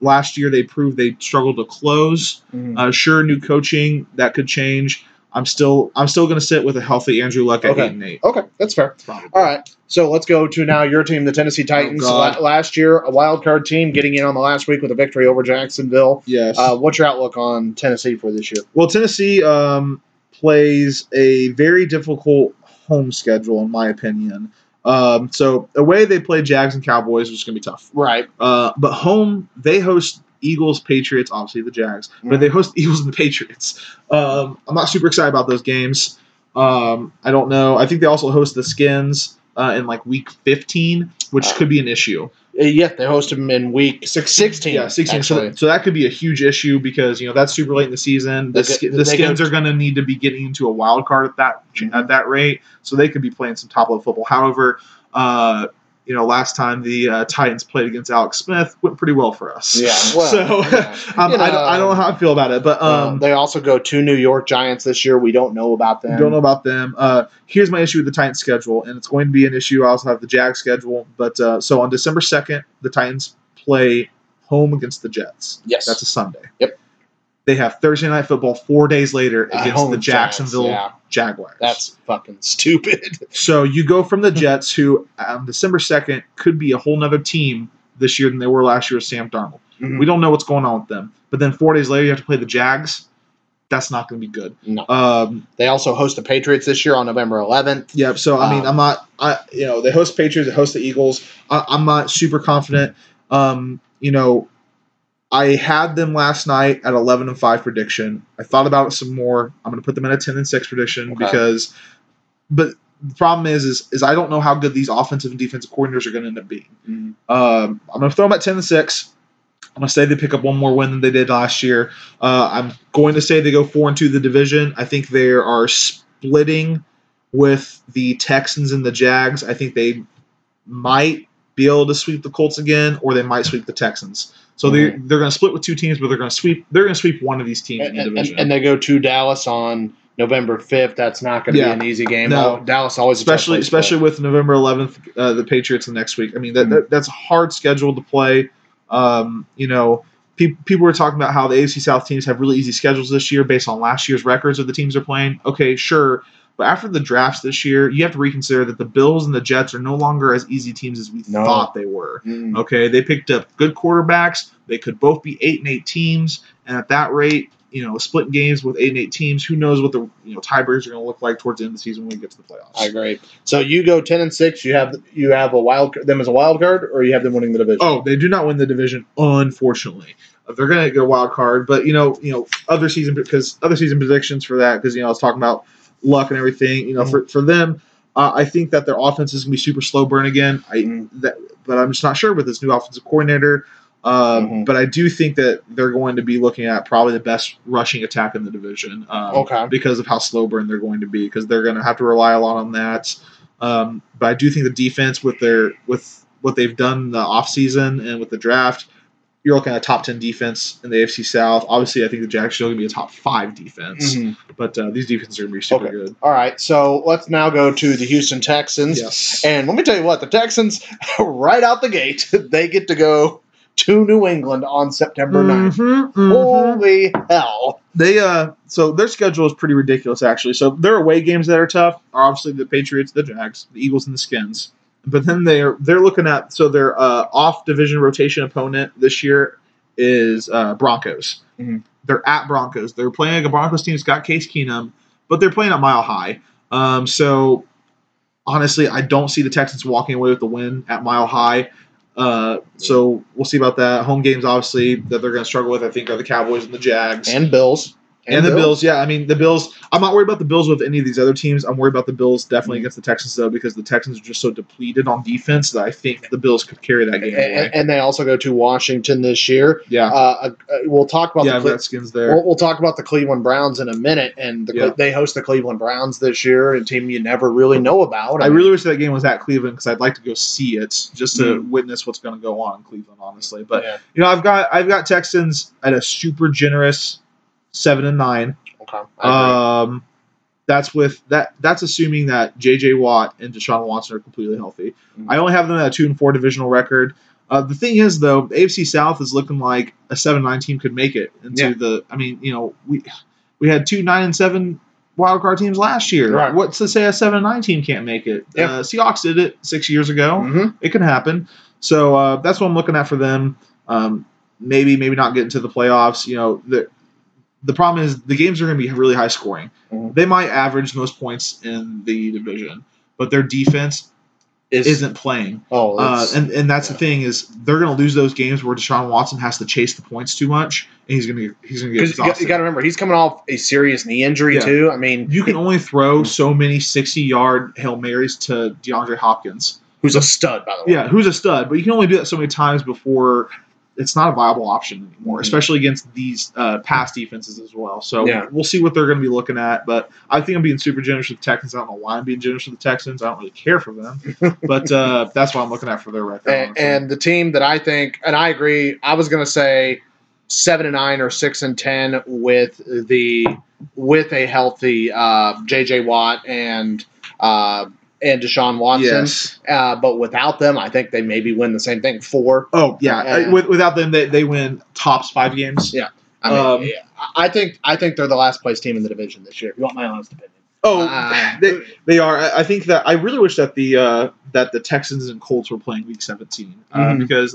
last year they proved they struggled to close. Uh, sure, new coaching that could change. I'm still I'm still going to sit with a healthy Andrew Luck at Okay. eight and eight. Okay, that's fair. Probably. All right. So let's go to now your team, the Tennessee Titans. God. La- last year, a wild card team getting in on the last week with a victory over Jacksonville. Yes. Uh, what's your outlook on Tennessee for this year? well, Tennessee um, plays a very difficult home schedule, in my opinion. Um, so away they play Jags and Cowboys, which is going to be tough. Right. Uh, but home they host Eagles, Patriots, obviously the Jags, but they host Eagles and the Patriots. Um, I'm not super excited about those games. Um, I don't know. I think they also host the Skins uh, in like week 15, which Uh, could be an issue. Uh, yeah, they host them in week 16. Yeah, 16. So, so that could be a huge issue because you know that's super late in the season. The, get- the Skins go- are going to need to be getting into a wild card at that Mhm. at that rate, so they could be playing some top level football. However, uh, you know, last time the uh, Titans played against Alex Smith went pretty well for us. Yeah, well, so yeah. um, You I, don't, I don't know know, how I feel about it, but um, they also go to New York Giants this year. We don't know about them. don't know about them. Uh, here's my issue with the Titans schedule, and it's going to be an issue. I also have the Jag schedule, but uh, so on December second, the Titans play home against the Jets. Yes. That's a Sunday. Yep. They have Thursday night football four days later against the Giants, Jacksonville yeah. Jaguars. That's fucking stupid. so you go from the Jets, who on December second could be a whole nother team this year than they were last year with Sam Darnold. Mm-hmm. We don't know what's going on with them. But then four days later, you have to play the Jags. That's not going to be good. No. Um, They also host the Patriots this year on November 11th. Yep. So I mean, Um, I'm not. I you know they host Patriots, they host the Eagles. I, I'm not super confident. Um, you know, I had them last night at 11 and five prediction. I thought about it some more. I'm going to put them in a 10 and six prediction Okay. because, but the problem is, is, is I don't know how good these offensive and defensive coordinators are going to end up being. Um, I'm going to throw them at 10 and six. I'm going to say they pick up one more win than they did last year. Uh, I'm going to say they go four and two the division. I think they are splitting with the Texans and the Jags. I think they might be able to sweep the Colts again, or they might sweep the Texans. So they they're going to split with two teams, but they're going to sweep. They're going to sweep one of these teams And, in the division. and they go to Dallas on November fifth. That's not going to Yeah. be an easy game. No. Dallas always especially place to play. especially with November 11th, uh, the Patriots the next week. I mean that, Mm-hmm. that that's a hard schedule to play. Um, you know, pe- people were talking about how the AFC South teams have really easy schedules this year based on last year's records of the teams they're playing. Okay, sure. But after the drafts this year, you have to reconsider that the Bills and the Jets are no longer as easy teams as we No. thought they were. Mm. Okay, they picked up good quarterbacks. They could both be eight and eight teams, and at that rate, you know, split games with eight and eight teams. Who knows what the you know tiebreakers are going to look like towards the end of the season when we get to the playoffs? I agree. So you go ten and six. You have you have a wild them as a wild card, or you have them winning the division. Oh, they do not win the division, unfortunately. Uh, They're going to get a wild card, but you know, you know, other season because other season predictions for that because you know I was talking about luck and everything. You know, for for them, uh, I think that their offense is going to be super slow burn again. I Mhm. that, but I'm just not sure with this new offensive coordinator. Um, Mhm. But I do think that they're going to be looking at probably the best rushing attack in the division. Um, Okay. Because of how slow burn they're going to be, because they're going to have to rely a lot on that. Um, but I do think the defense with their with what they've done in the offseason and with the draft, you're looking at a top ten defense in the AFC South. Obviously, I think the Jags still going to be a top five defense, Mhm. but uh, these defenses are going to be super Okay. good. All right. So let's now go to the Houston Texans. Yes. And let me tell you what, the Texans, right out the gate, they get to go to New England on September 9th. Mhm, mhm. Holy hell. They uh so their schedule is pretty ridiculous actually. So their away games that are tough are obviously the Patriots, the Jags, the Eagles, and the Skins. But then they're they're looking at so their uh, off division rotation opponent this year is uh, Broncos. Mhm. They're at Broncos. They're playing a Broncos team that's got Case Keenum, but they're playing at Mile High. Um, so honestly, I don't see the Texans walking away with the win at Mile High. Uh, so we'll see about that. Home games, obviously, that they're going to struggle with, I think, are the Cowboys and the Jags. And Bills. And, the Bills. yeah. I mean, the Bills. I'm not worried about the Bills with any of these other teams. I'm worried about the Bills definitely Mhm. against the Texans though, because the Texans are just so depleted on defense that I think the Bills could carry that game away. And, and they also go to Washington this year. yeah, Uh, uh, we'll talk about yeah, the Cle- Redskins there. We'll, we'll talk about the Cleveland Browns in a minute, and the, Yeah. they host the Cleveland Browns this year, a team you never really know about. I really wish that game was at Cleveland because I'd like to go see it just to Mhm. witness what's going to go on in Cleveland, honestly. But yeah, you know, I've got I've got Texans at a super generous seven and nine. okay, Um, that's with that. That's assuming that J.J. Watt and Deshaun Watson are completely healthy. Mhm. I only have them at a two and four divisional record. Uh, the thing is, though, the AFC South is looking like a seven nine team could make it into Yeah. the. I mean, you know, we we had two nine and seven wild card teams last year. Right. What's to say a seven and nine team can't make it? Yeah. Uh, Seahawks did it six years ago. Mhm. It can happen. So uh, that's what I'm looking at for them. Um, maybe, maybe not get into the playoffs. You know, the problem is the games are going to be really high scoring. Mhm. They might average most points in the division, but their defense Is isn't playing. oh, Uh, and and that's yeah. the thing is they're going to lose those games where Deshaun Watson has to chase the points too much, and he's going to he's going to get exhausted. you got to remember, he's coming off a serious knee injury Yeah. too. I mean, you can only throw so many sixty-yard hail marys to DeAndre Hopkins. who's a stud by the way. Yeah, who's a stud, but you can only do that so many times before it's not a viable option anymore, Mhm. especially against these uh, past defenses as well. So Yeah. we'll see what they're going to be looking at. But I think I'm being super generous with the Texans. I don't know why I'm being generous with the Texans. I don't really care for them, but uh, that's what I'm looking at for their record. And, and the team that I think, and I agree, I was going to say seven and nine or six and ten with the with a healthy uh, J.J. Watt and uh, and Deshaun Watson. yes. Uh, but without them, I think they maybe win the same thing. Four. Oh yeah. Uh, with, without them, they, they win tops five games. Yeah. I mean, Um, yeah, I think I think they're the last place team in the division this year. If you want my honest opinion. Oh, Uh, they, they are. I think that I really wish that the uh, that the Texans and Colts were playing Week 17 uh, Mhm. because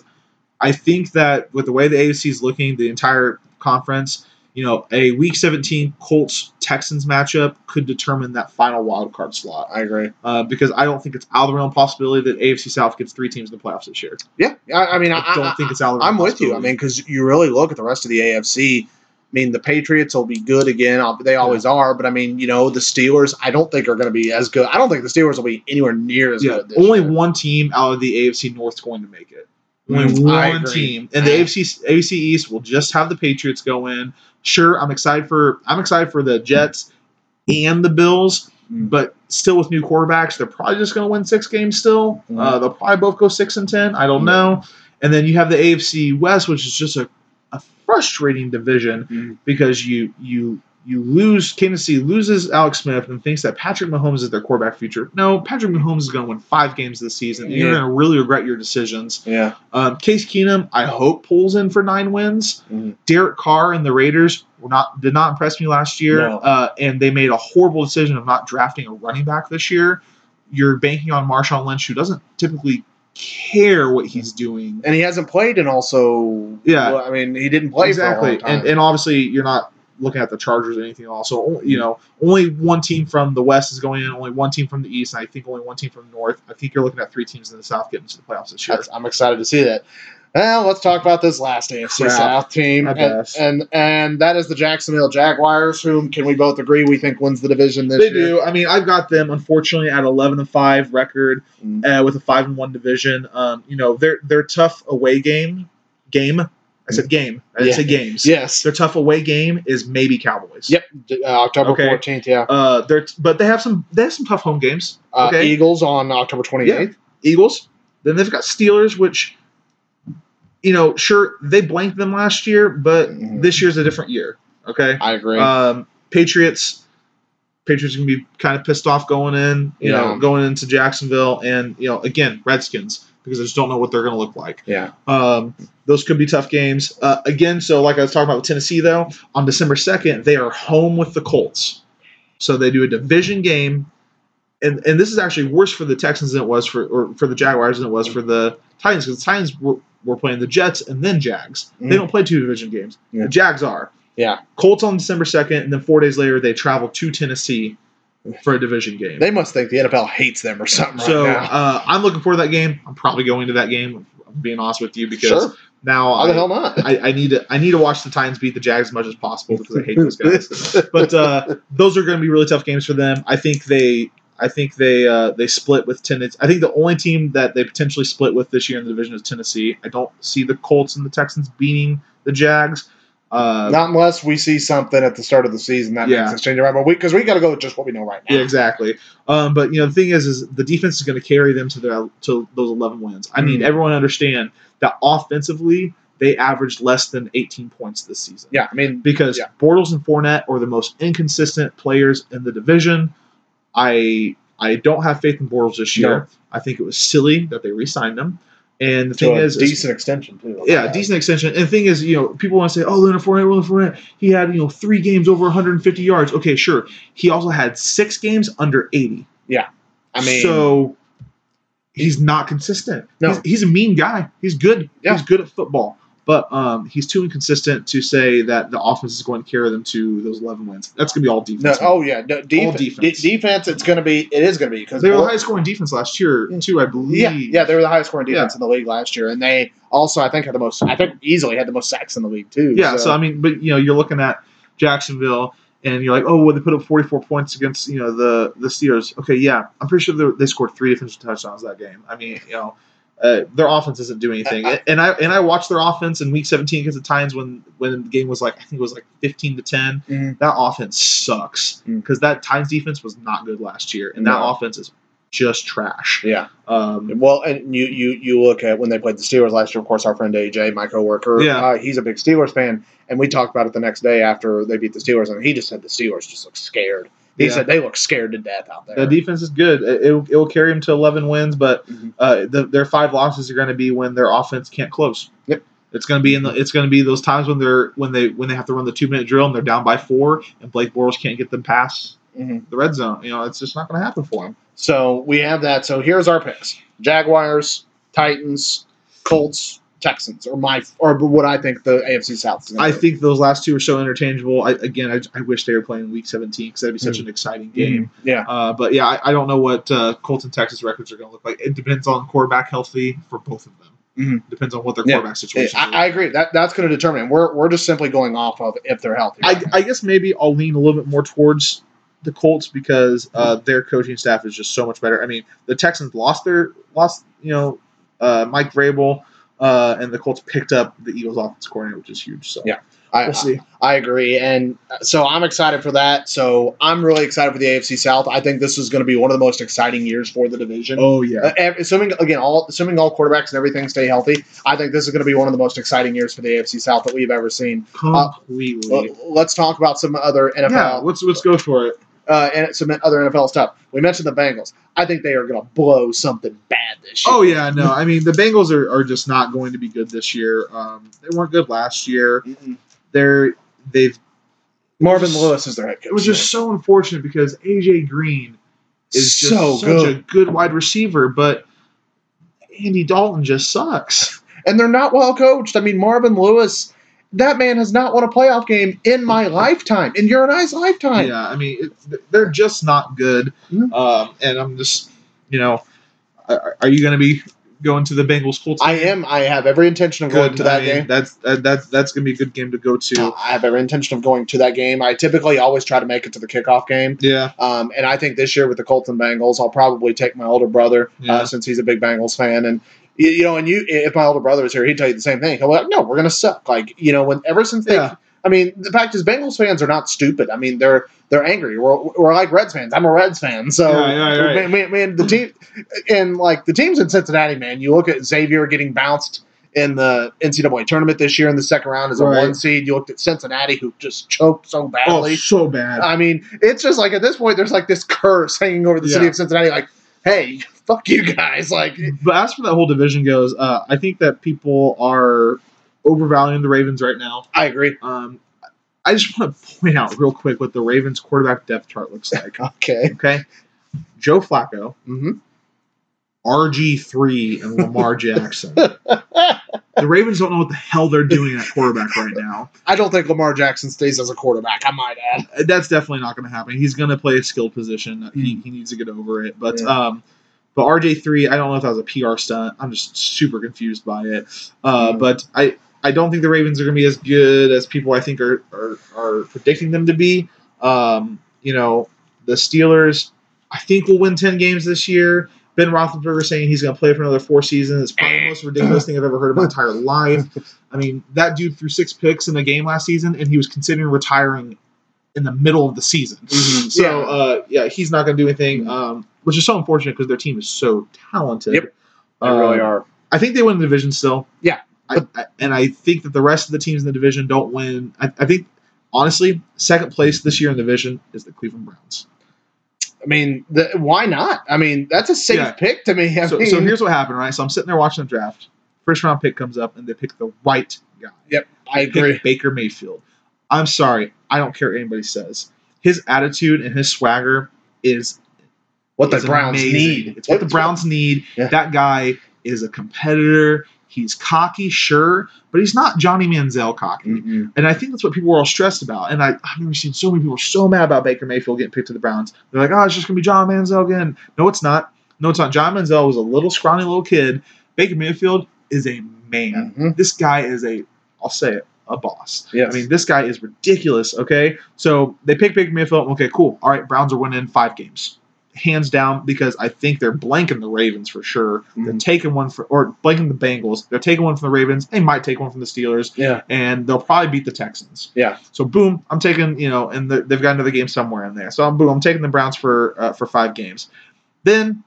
I think that with the way the AFC is looking, the entire conference, you know, a Week 17 Colts Texans matchup could determine that final wild card slot. I agree. Uh, because I don't think it's out of the realm possibility that AFC South gets three teams in the playoffs this year. Yeah, I, I mean, I, I don't I, think it's out of the realm I'm with you. I mean, because you really look at the rest of the AFC. I mean, the Patriots will be good again. They always are. But I mean, you know, the Steelers, I don't think are going to be as good. I don't think the Steelers will be anywhere near as yeah, good. This only year. one team out of the AFC North is going to make it. Only Mm, one team, and the AFC AFC East will just have the Patriots go in. Sure, I'm excited for I'm excited for the Jets and the Bills, Mm. but still with new quarterbacks, they're probably just going to win six games still. Mm. Uh, they'll probably both go six and ten. I don't Mm. know. And then you have the AFC West, which is just a, a frustrating division Mm. because you you you lose Kansas City loses Alex Smith and thinks that Patrick Mahomes is their quarterback future. No, Patrick Mahomes is going to win five games this season. and You're going to really regret your decisions. Yeah. Um, Case Keenum, I hope pulls in for nine wins. Mhm. Derek Carr and the Raiders were not did not impress me last year, No. uh, and they made a horrible decision of not drafting a running back this year. You're banking on Marshawn Lynch, who doesn't typically care what he's doing. And he hasn't played And also. Yeah. well, I mean, he didn't play for a exactly, long time. and and obviously you're not looking at the Chargers or anything else. So you know, only one team from the West is going in, only one team from the East, and I think only one team from the North. I think you're looking at three teams in the South getting to the playoffs this year. That's- I'm excited to see that. Well, let's talk about this last AFC Crap. South team, I and, guess. and and that is the Jacksonville Jaguars, whom can we both agree we think wins the division this They year? They do. I mean, I've got them unfortunately at 11 and five record Mm. uh, with a five and one division. Um, you know, their their tough away game game. I said game. I didn't Yeah. say games. Yes. Their tough away game is maybe Cowboys. Yep. Uh, October Okay. 14th. Yeah. Uh, they're but they have some they have some tough home games. Uh, Okay. Eagles on October 28th. Eagles. Then they've got Steelers, which, you know, sure they blanked them last year, but Mhm. this year's a different year. Okay. I agree. Um, Patriots. Patriots can be kind of pissed off going in, you Yeah. know, going into Jacksonville, and you know, again, Redskins because I just don't know what they're going to look like. yeah. Um, those could be tough games. Uh, again, so like I was talking about with Tennessee, though, on December second, they are home with the Colts, so they do a division game, and and this is actually worse for the Texans than it was for or for the Jaguars than it was for the Titans because the Titans were, were playing the Jets and then Jags. Mhm. They don't play two division games. Yeah. The Jags are. Yeah. Colts on December second, and then four days later they travel to Tennessee for a division game. They must think the NFL hates them or something so right now. uh, I'm looking forward to that game. I'm probably going to that game. I'm being honest with you because Sure. now I, the hell not? I, I need to I need to watch the Titans beat the Jags as much as possible because I hate those guys. but uh, those are going to be really tough games for them. I think they I think they uh, they split with Tennessee. I think the only team that they potentially split with this year in the division is Tennessee. I don't see the Colts and the Texans beating the Jags. Uh, not unless we see something at the start of the season that Yeah. makes us change our mind. But because we, got to go with just what we know right now. Yeah, exactly. Um, but you know, the thing is, is the defense is going to carry them to their to those eleven wins. I mean, Mm. everyone understand that offensively they averaged less than eighteen points this season. Yeah, I mean, because Yeah. Bortles and Fournette are the most inconsistent players in the division. I I don't have faith in Bortles this year. No. I think it was silly that they re-signed him. And the to thing is, is- decent extension too. yeah, decent extension. And the thing is, you know, people want to say, "Oh, Leonard Fournette, Leonard Fournette, he had you know three games over 150 yards." Okay, sure. He also had six games under 80. Yeah, I mean, so he's not consistent. No. He's, he's a mean guy. He's good. Yeah. He's good at football. But um, he's too inconsistent to say that the offense is going to carry them to those 11 wins. That's going to be all no, defense. oh yeah, no, def- defense. de- defense. It's going to be. It is going to be because they were the highest scoring defense last year, too, I believe. Yeah, yeah, they were the highest scoring defense in the league last year, and they also, I think, had the most. I think easily had the most sacks in the league too. Yeah, so, I mean, but you know, you're looking at Jacksonville, and you're like, oh, well, they put up 44 points against you know the the Steelers. Okay, yeah, I'm pretty sure they scored three defensive touchdowns that game. I mean, you know, uh, their offense doesn't do anything, I- I- and I and I watched their offense in Week 17 against the Titans when when the game was like I think it was like 15 to 10. Mhm. That offense sucks Mm. because that Titans defense was not good last year, and that offense is just trash. yeah. Um, Well, and you you you look at when they played the Steelers last year. Of course, our friend AJ, my coworker, Yeah. uh, he's a big Steelers fan, and we talked about it the next day after they beat the Steelers, and he just said the Steelers just look scared. He Yeah. said they look scared to death out there. The defense is good. It, it'll, it'll carry them to 11 wins, but Mhm. uh, the, their five losses are going to be when their offense can't close. Yep. It's going to be in the. It's going to be those times when they're when they when they have to run the two minute drill and they're down by four and Blake Bortles can't get them past Mhm. the red zone. You know, it's just not going to happen for him. So we have that. So here's our picks: Jaguars, Titans, Colts, Texans, or my or what I think the AFC South. Is I do. think those last two are so interchangeable. I, again, I, I wish they were playing Week 17 because that'd be such Mhm. an exciting game. Yeah. Uh, but yeah, I, I don't know what uh, Colts and Texas records are going to look like. It depends on quarterback healthy for both of them. Mhm. Depends on what their Yeah. quarterback situation. I, I agree. That that's going to determine. We're we're just simply going off of if they're healthy. I, I guess maybe I'll lean a little bit more towards the Colts because uh, their coaching staff is just so much better. I mean, the Texans lost their lost, you know, uh, Mike Vrabel. Uh, and the Colts picked up the Eagles' offense coordinator, which is huge. So Yeah. I, we'll see. I agree, and uh, so I'm excited for that. So I'm really excited for the AFC South. I think this is going to be one of the most exciting years for the division. Oh yeah, Uh, assuming again, all assuming all quarterbacks and everything stay healthy, I think this is going to be one of the most exciting years for the AFC South that we've ever seen. completely. Uh, let's talk about some other NFL. yeah, let's let's go for it. Uh, and some other NFL stuff. We mentioned the Bengals. I think they are going to blow something bad this year. Oh yeah, no, I mean the Bengals are, are just not going to be good this year. Um, they weren't good last year. Mm-mm. They're they've Marvin Lewis is their head coach. it was just so unfortunate because AJ Green is just So such good. a good wide receiver, but Andy Dalton just sucks. and they're not well coached. I mean, Marvin Lewis, that man has not won a playoff game in my lifetime, in your and I's lifetime. Yeah, I mean it, they're just not good. Mhm. Um, and I'm just you know, are, are you going to be going to the Bengals Colts? I am. I have every intention of going to that I mean, game. That's that, that's that's going to be a good game to go to. I have every intention of going to that game. I typically always try to make it to the kickoff game. Yeah, Um, and I think this year with the Colts and Bengals, I'll probably take my older brother Yeah. uh, since he's a big Bengals fan. And you, know, and you, if my older brother was here, he'd tell you the same thing. He'll be like, "No, we're gonna suck." Like you know, when ever since they, Yeah. I mean, the fact is, Bengals fans are not stupid. I mean, they're they're angry. We're, we're like Reds fans. I'm a Reds fan, so Yeah, yeah, right. man, man, the team and like the teams in Cincinnati, man. You look at Xavier getting bounced in the NCAA tournament this year in the second round as a Right. one seed. You looked at Cincinnati, who just choked so oh, badly. so bad. I mean, it's just like at this point, there's like this curse hanging over the city of Cincinnati. Like, hey, fuck you guys. Like, but as for that whole division goes, uh, I think that people are overvaluing the Ravens right now. I agree. Um, I just want to point out real quick what the Ravens quarterback depth chart looks like. okay. Okay. Joe Flacco, mm-hmm. RG3 and Lamar Jackson. the Ravens don't know what the hell they're doing at quarterback right now. I don't think Lamar Jackson stays as a quarterback. I might add. Uh, that's definitely not going to happen. He's going to play a skill position. Mm. He, hmm. he needs to get over it. But yeah. um, but RG three, I don't know if that was a PR stunt. I'm just super confused by it. Uh. Hmm. But I I don't think the Ravens are going to be as good as people I think are are, are predicting them to be. Um, you know, the Steelers I think will win ten games this year. Ben Roethlisberger saying he's going to play for another four seasons. It's probably the most ridiculous thing I've ever heard in my entire life. I mean, that dude threw six picks in the game last season, and he was considering retiring in the middle of the season. Mhm. So, Yeah. uh, yeah, he's not going to do anything, Mhm. um, which is so unfortunate because their team is so talented. Yep. They Um, really are. I think they win the division still. Yeah. I, I, and I think that the rest of the teams in the division don't win. I, I think, honestly, second place this year in the division is the Cleveland Browns. I mean, the, why not? I mean, that's a safe Yeah. pick to me. I So, mean, so here's what happened, right? So I'm sitting there watching the draft. First round pick comes up, and they pick the right guy. Yep, I agree. Baker Mayfield. I'm sorry. I don't care what anybody says. His attitude and his swagger is What the Browns amazing. need. It's what the Browns need. Yeah. That guy is a competitor. He's cocky, sure, but he's not Johnny Manziel cocky. Mm-mm. And I think that's what people were all stressed about. And I, I've never seen so many people so mad about Baker Mayfield getting picked to the Browns. They're like, oh, it's just going to be John Manziel again. No, it's not. No, it's not. John Manziel was a little scrawny little kid. Baker Mayfield is a man. Mhm. This guy is a, I'll say it, a boss. Yes. I mean, this guy is ridiculous. Okay, so they pick Baker Mayfield. Okay, cool. All right, Browns are winning five games, hands down, because I think they're blanking the Ravens for sure. They're Mhm. taking one for, or blanking the Bengals. They're taking one from the Ravens. They might take one from the Steelers, yeah. and they'll probably beat the Texans. Yeah. So boom, I'm taking you know, and the, they've got another game somewhere in there. So I'm boom, I'm taking the Browns for uh, for five games. Then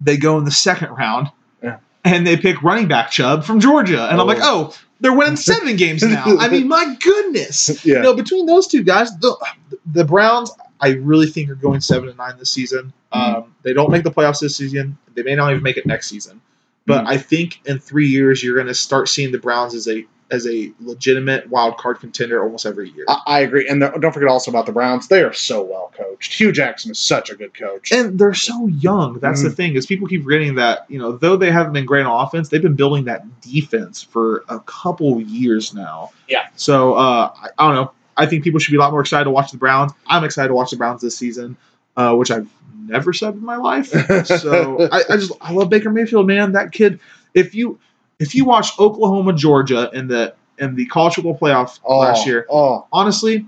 they go in the second round. Yeah. And they pick running back Chubb from Georgia, and I'm like, oh, they're winning seven games now. I mean, my goodness. Yeah. You know, between those two guys, the, the Browns, I really think are going seven and nine this season. Mm-hmm. Um, they don't make the playoffs this season. They may not even make it next season. But Mhm. I think in three years, you're going to start seeing the Browns as a as a legitimate wild card contender almost every year. I, I agree. And the, don't forget also about the Browns. They are so well coached. Hue Jackson is such a good coach. and they're so young. That's Mm-hmm. the thing is people keep forgetting that you know though they haven't been great on offense, they've been building that defense for a couple years now. Yeah. So uh, I, I don't know. I think people should be a lot more excited to watch the Browns. I'm excited to watch the Browns this season, uh, which I've never said in my life. so I, I just I love Baker Mayfield, man. That kid. If you if you watch Oklahoma Georgia in the in the college football playoff oh, last year, Oh, honestly,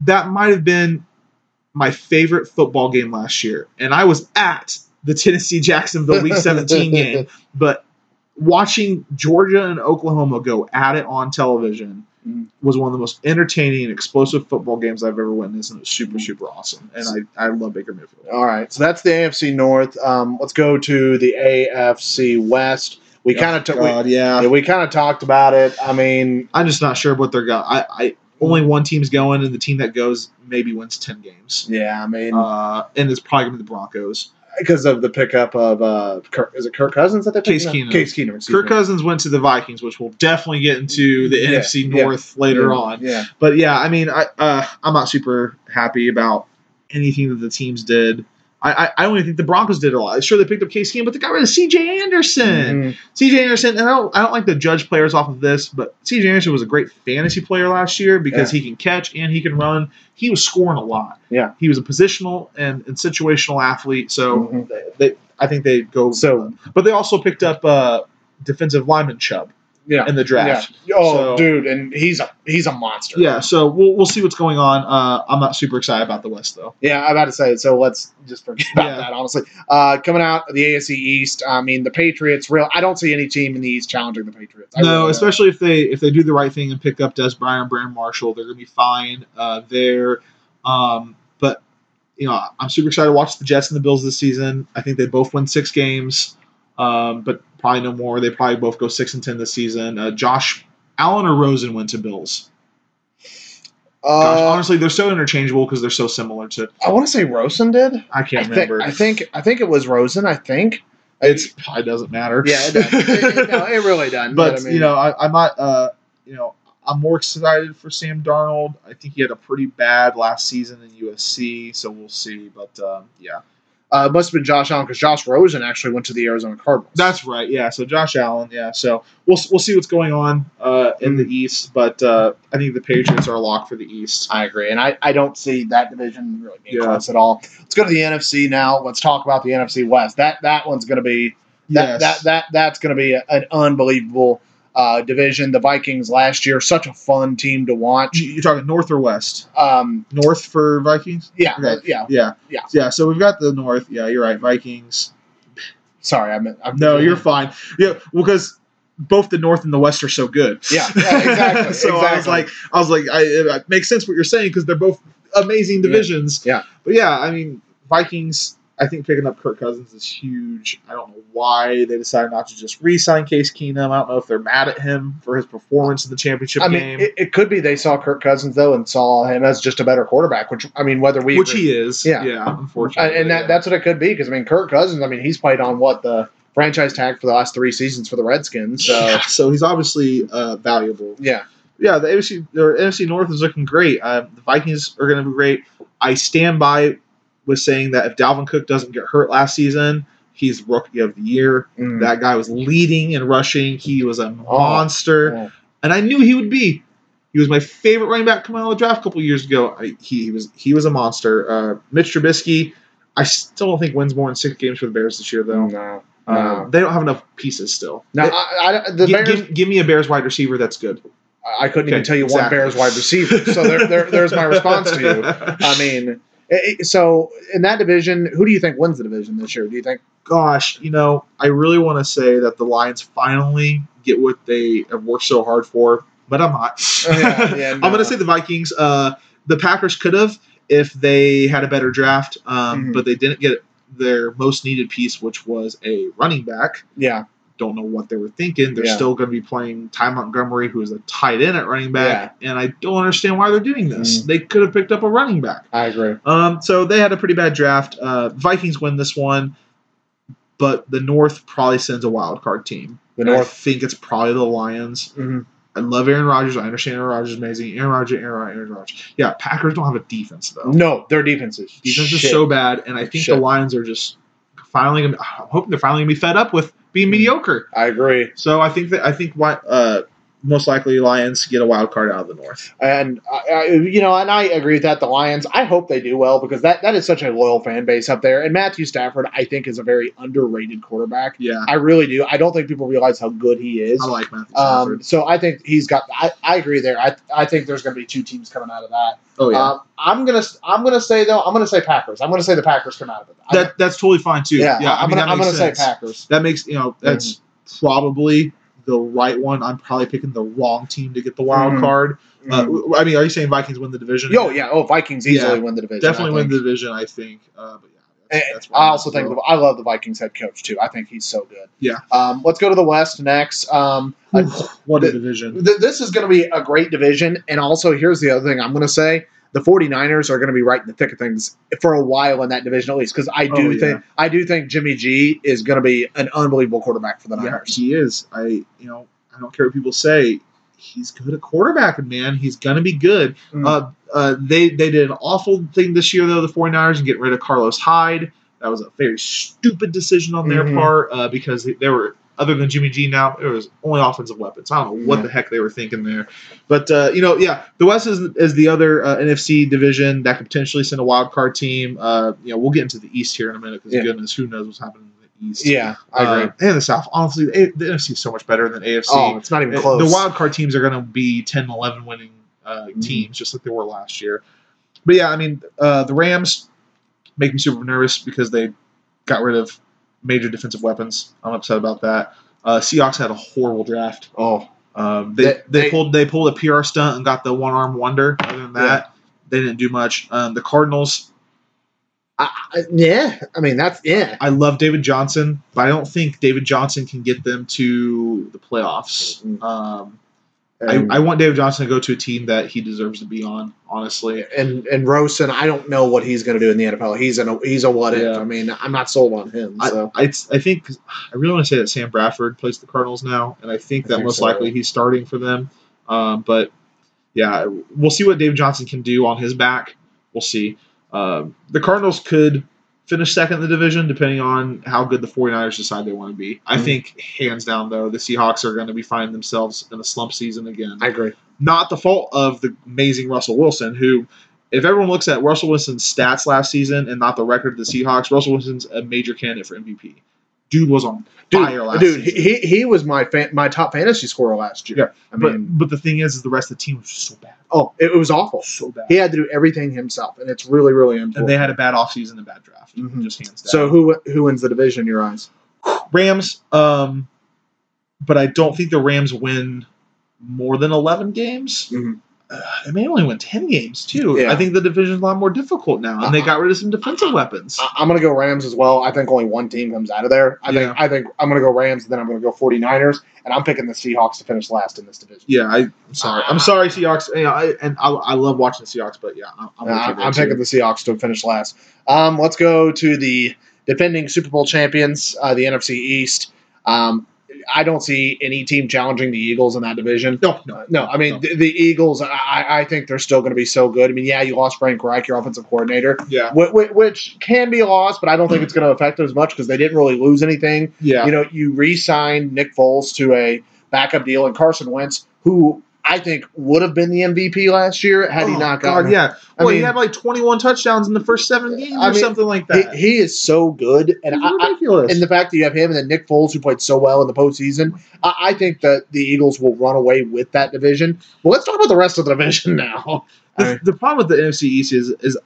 that might have been my favorite football game last year. And I was at the Tennessee Jacksonville Week 17 game. But watching Georgia and Oklahoma go at it on television. Was one of the most entertaining and explosive football games I've ever witnessed, and it was super, Mhm. super awesome. And I, I love Baker Mayfield. All right, so that's the AFC North. Um, let's go to the AFC West. We kind of God, yeah. we, we kind of talked about it. I mean, I'm just not sure what they're going. I, I only one team's going, and the team that goes maybe wins ten games. yeah, I mean, Uh, and it's probably gonna be the Broncos. Because of the pickup of uh, Kirk, is it Kirk Cousins that they Case Keenum. Case Keenum. Kirk me. Cousins went to the Vikings, which we'll definitely get into the Yeah, NFC yeah. North later Yeah, on. Yeah, But yeah, I mean, I uh, I'm not super happy about anything that the teams did. I, I, I don't even think the Broncos did a lot. Sure, they picked up Case Keenum, but they got rid of C.J. Anderson. Mhm. C.J. Anderson, and I don't, I don't like to judge players off of this, but C.J. Anderson was a great fantasy player last year because he can catch and he can run. He was scoring a lot. Yeah. he was a positional and, and situational athlete. So Mhm. they, they, I think they go. So- but they also picked up uh, defensive lineman Chubb yeah. in the draft. Yeah. Oh, So- dude, and he's a he's a monster. Yeah, so we'll, we'll see what's going on. Uh, I'm not super excited about the West though. Yeah, I'm about to say it. So let's just forget about Yeah. that. Honestly, uh, coming out of the AFC East, I mean the Patriots. Real, I don't see any team in the East challenging the Patriots. I no, don't. especially if they if they do the right thing and pick up Dez Bryant, Brandon Marshall, they're gonna be fine uh, there. Um, but you know, I'm super excited to watch the Jets and the Bills this season. I think they both win six games, um, but probably no more. They probably both go six and ten this season. Uh, Josh Allen or Rosen went to Bills. Gosh, Uh, honestly, they're so interchangeable because they're so similar to. I want to say Rosen did. I I can't think, remember. I think I think it was Rosen. I think. it's probably doesn't matter. yeah, it, does. It- it- no, it really doesn't. but I mean, you know, I, I'm not. Uh, you know, I'm more excited for Sam Darnold. I think he had a pretty bad last season in USC, so we'll see. But um, yeah, uh, it must have been Josh Allen because Josh Rosen actually went to the Arizona Cardinals. that's right. Yeah, so Josh Allen. Yeah, so we'll we'll see what's going on uh, in the East, but uh, I think the Patriots are a lock for the East. I agree, and I, I don't see that division really being Yeah. close at all. Let's go to the NFC now. Let's talk about the NFC West. That that one's going to be that, yes. that that that's going to be a- an unbelievable uh, division. The Vikings last year, such a fun team to watch. You- You're talking North or West? Um, North for Vikings. yeah, Okay. yeah. Yeah, Yeah. yeah. So we've got the North. Yeah, you're right. Vikings. Sorry, I meant I'm, No, you're fine. Yeah, well, because both the North and the West are so good. Yeah, yeah, exactly, so I was like, I was like, I, it makes sense what you're saying because they're both amazing divisions. Yeah. But yeah, I mean, Vikings. I think picking up Kirk Cousins is huge. I don't know why they decided not to just re-sign Case Keenum. I don't know if they're mad at him for his performance in the championship I mean, game, it, it could be they saw Kirk Cousins though and saw him as just a better quarterback. Which I mean, whether we which agree- he is. Yeah. yeah. Unfortunately, and, and that yeah. that's what it could be because I mean, Kirk Cousins. I mean, he's played on what the franchise tag for the last three seasons for the Redskins. So Yeah, so he's obviously uh, valuable. yeah, yeah, the AFC or NFC North is looking great. Uh, the Vikings are going to be great. I stand by with saying that if Dalvin Cook doesn't get hurt last season, he's rookie of the year. Mm. That guy was leading and rushing. He was a Oh. monster, Oh. and I knew he would be. He was my favorite running back coming out of the draft a couple years ago. I, he, he was he was a monster. Uh, Mitch Trubisky, I still don't think wins more than six games for the Bears this year though. no, Uh, they don't have enough pieces still. Now, They- I, I, the Bears. give, give me a Bears wide receiver that's good. I couldn't even tell you one. Bears wide receiver. So there, there, there's my response to you. I mean, it- it- so in that division, who do you think wins the division this year? Do you think? gosh, you know, I really want to say that the Lions finally get what they have worked so hard for, but I'm not. Oh, yeah, yeah, I'm going to say the Vikings. Uh, the Packers could have if they had a better draft, um, Mhm. but they didn't get their most needed piece, which was a running back. Yeah, Don't know what they were thinking. They're Yeah. still going to be playing Ty Montgomery, who is a tight end at running back, and I don't understand why they're doing this. Mhm. They could have picked up a running back. I agree. Um, so they had a pretty bad draft. Uh, Vikings win this one, but the North probably sends a wild card team. The And I North. think it's probably the Lions. mhm. I love Aaron Rodgers. I understand Aaron Rodgers is amazing. Aaron Rodgers, Aaron Rodgers, Aaron Rodgers. Yeah, Packers don't have a defense though. No, their defense is Defense is so bad, and I think Shit. the Lions are just finally. I'm hoping they're finally gonna be fed up with being Mm. mediocre. I agree. So I think that I think what uh, most likely Lions get a wild card out of the North. And I, I, you know, and I agree with that. The Lions, I hope they do well because that, that is such a loyal fan base up there. And Matthew Stafford, I think, is a very underrated quarterback. Yeah, I really do. I don't think people realize how good he is. I like Matthew Stafford. Um, so I think he's got. I, I agree there. I, I think there's going to be two teams coming out of that. oh yeah, Um, I'm gonna I'm gonna say though I'm gonna say Packers. I'm gonna say the Packers come out of it. I- that that's totally fine too. yeah, I I'm mean, gonna I'm gonna say. Packers. That makes you know that's probably the right one. I'm probably picking the wrong team to get the wild Mhm. card. Uh, w- I mean, are you saying Vikings win the division? oh yeah, oh Vikings easily Yeah, win the division. definitely win the division. I think. Uh, but yeah, that's, that's I also think the, I love the Vikings head coach too. I think he's so good. Yeah. Um, let's go to the West next. Um, uh, what a division. th- this is going to be a great division, and also here's the other thing I'm going to say: the 49ers are going to be right in the thick of things for a while in that division at least, because I do Oh, yeah. think I do think Jimmy G is going to be an unbelievable quarterback for the Yeah, Niners. he is. I you know I don't care what people say. He's good at quarterbacking, man. He's gonna be good. Mm. Uh, uh, they they did an awful thing this year though. The 49ers and getting rid of Carlos Hyde. That was a very stupid decision on their Mhm. part uh, because they, they were other than Jimmy G now it was only offensive weapons. I don't know what Yeah. the heck they were thinking there, but uh, you know yeah, the West is is the other uh, NFC division that could potentially send a wild card team. Uh, you know we'll get into the East here in a minute because Yeah. goodness who knows what's happening in the East. Yeah, I agree. Uh, and the South. Honestly, the, A- the NFC is so much better than AFC. oh, it's not even close. The wild card teams are going to be 10 11 winning uh, Mhm. teams, just like they were last year. But yeah, I mean, uh, the Rams make me super nervous because they got rid of major defensive weapons. I'm upset about that. Uh, Seahawks had a horrible draft. oh, Um, they, They- they, pulled they pulled a PR stunt and got the one arm wonder. Other than that, they didn't do much. Um, the Cardinals, I, I- yeah. I mean, that's yeah. I love David Johnson, but I don't think David Johnson can get them to the playoffs. Mhm. Um, And, I, I want David Johnson to go to a team that he deserves to be on. Honestly, and and Rosen, I don't know what he's going to do in the NFL. He's a he's a what if. I mean, I'm not sold on him. So I, I I think I really want to say that Sam Bradford plays the Cardinals now, and I think I that think most so. likely he's starting for them. Um, but yeah, we'll see what David Johnson can do on his back. We'll see. Um, the Cardinals could finish second in the division depending on how good the 49ers decide they want to be. I Mhm. think hands down though, the Seahawks are going to be finding themselves in a slump season again. I agree. not the fault of the amazing Russell Wilson, who, if everyone looks at Russell Wilson's stats last season and not the record of the Seahawks, Russell Wilson's a major candidate for MVP. Dude was on Dude, fire last dude, season. he, he was my fan, my top fantasy scorer last year. Yeah, I but mean, but the thing is, is the rest of the team was just so bad, oh, it, it was awful. so bad. He had to do everything himself, and it's really, really important. and they had a bad offseason and a bad draft, Mhm. just hands down. so who who wins the division in your eyes? Rams, um, but I don't think the Rams win more than eleven games. Mhm. Uh, they may only win ten games too. Yeah. I think the division's a lot more difficult now, and they Uh-uh. got rid of some defensive weapons. I, I'm going to go Rams as well. I think only one team comes out of there. I Yeah. think I think I'm going to go Rams, and then I'm going to go 49ers, and I'm picking the Seahawks to finish last in this division. Yeah, I, I'm sorry. I'm sorry, Seahawks. Yeah, I, and I, I love watching the Seahawks, but yeah, I'm, I'm, Uh, you I'm, there, I'm too. picking the Seahawks to finish last. Um, let's go to the defending Super Bowl champions, uh, the NFC East. Um, I don't see any team challenging the Eagles in that division. No, no, No, I mean no. the, the Eagles. I, I think they're still going to be so good. I mean, yeah, you lost Frank Reich, your offensive coordinator, yeah, which, which can be a loss, but I don't think it's going to affect them as much because they didn't really lose anything. yeah. You know, you re-signed Nick Foles to a backup deal, and Carson Wentz, who I think would have been the MVP last year had he Oh, not God, gotten. yeah. I Well, he had like 21 touchdowns in the first seven games I or mean, something like that. he is so good, and I, I, ridiculous. and the fact that you have him and then Nick Foles, who played so well in the postseason, I, I think that the Eagles will run away with that division. But let's talk about the rest of the division now. the, the problem with the NFC East is, is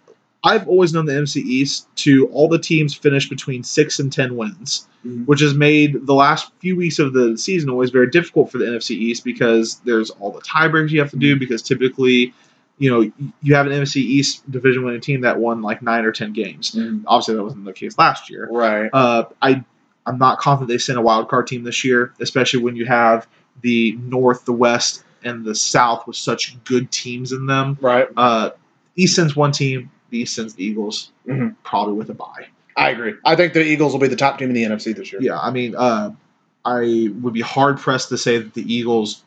I've always known the NFC East to all the teams finish between six and ten wins, Mhm. which has made the last few weeks of the season always very difficult for the NFC East because there's all the tiebreaks you have to do because typically, you know, you have an NFC East division winning team that won like nine or ten games. Obviously, that wasn't the case last year. Right. Uh, I I'm not confident they sent a wild card team this year, especially when you have the North, the West, and the South with such good teams in them. Right. Uh, East sends one team. The sends the Eagles, Mhm. probably with a bye. I agree. I think the Eagles will be the top team in the NFC this year. Yeah, I mean, uh, I would be hard pressed to say that the Eagles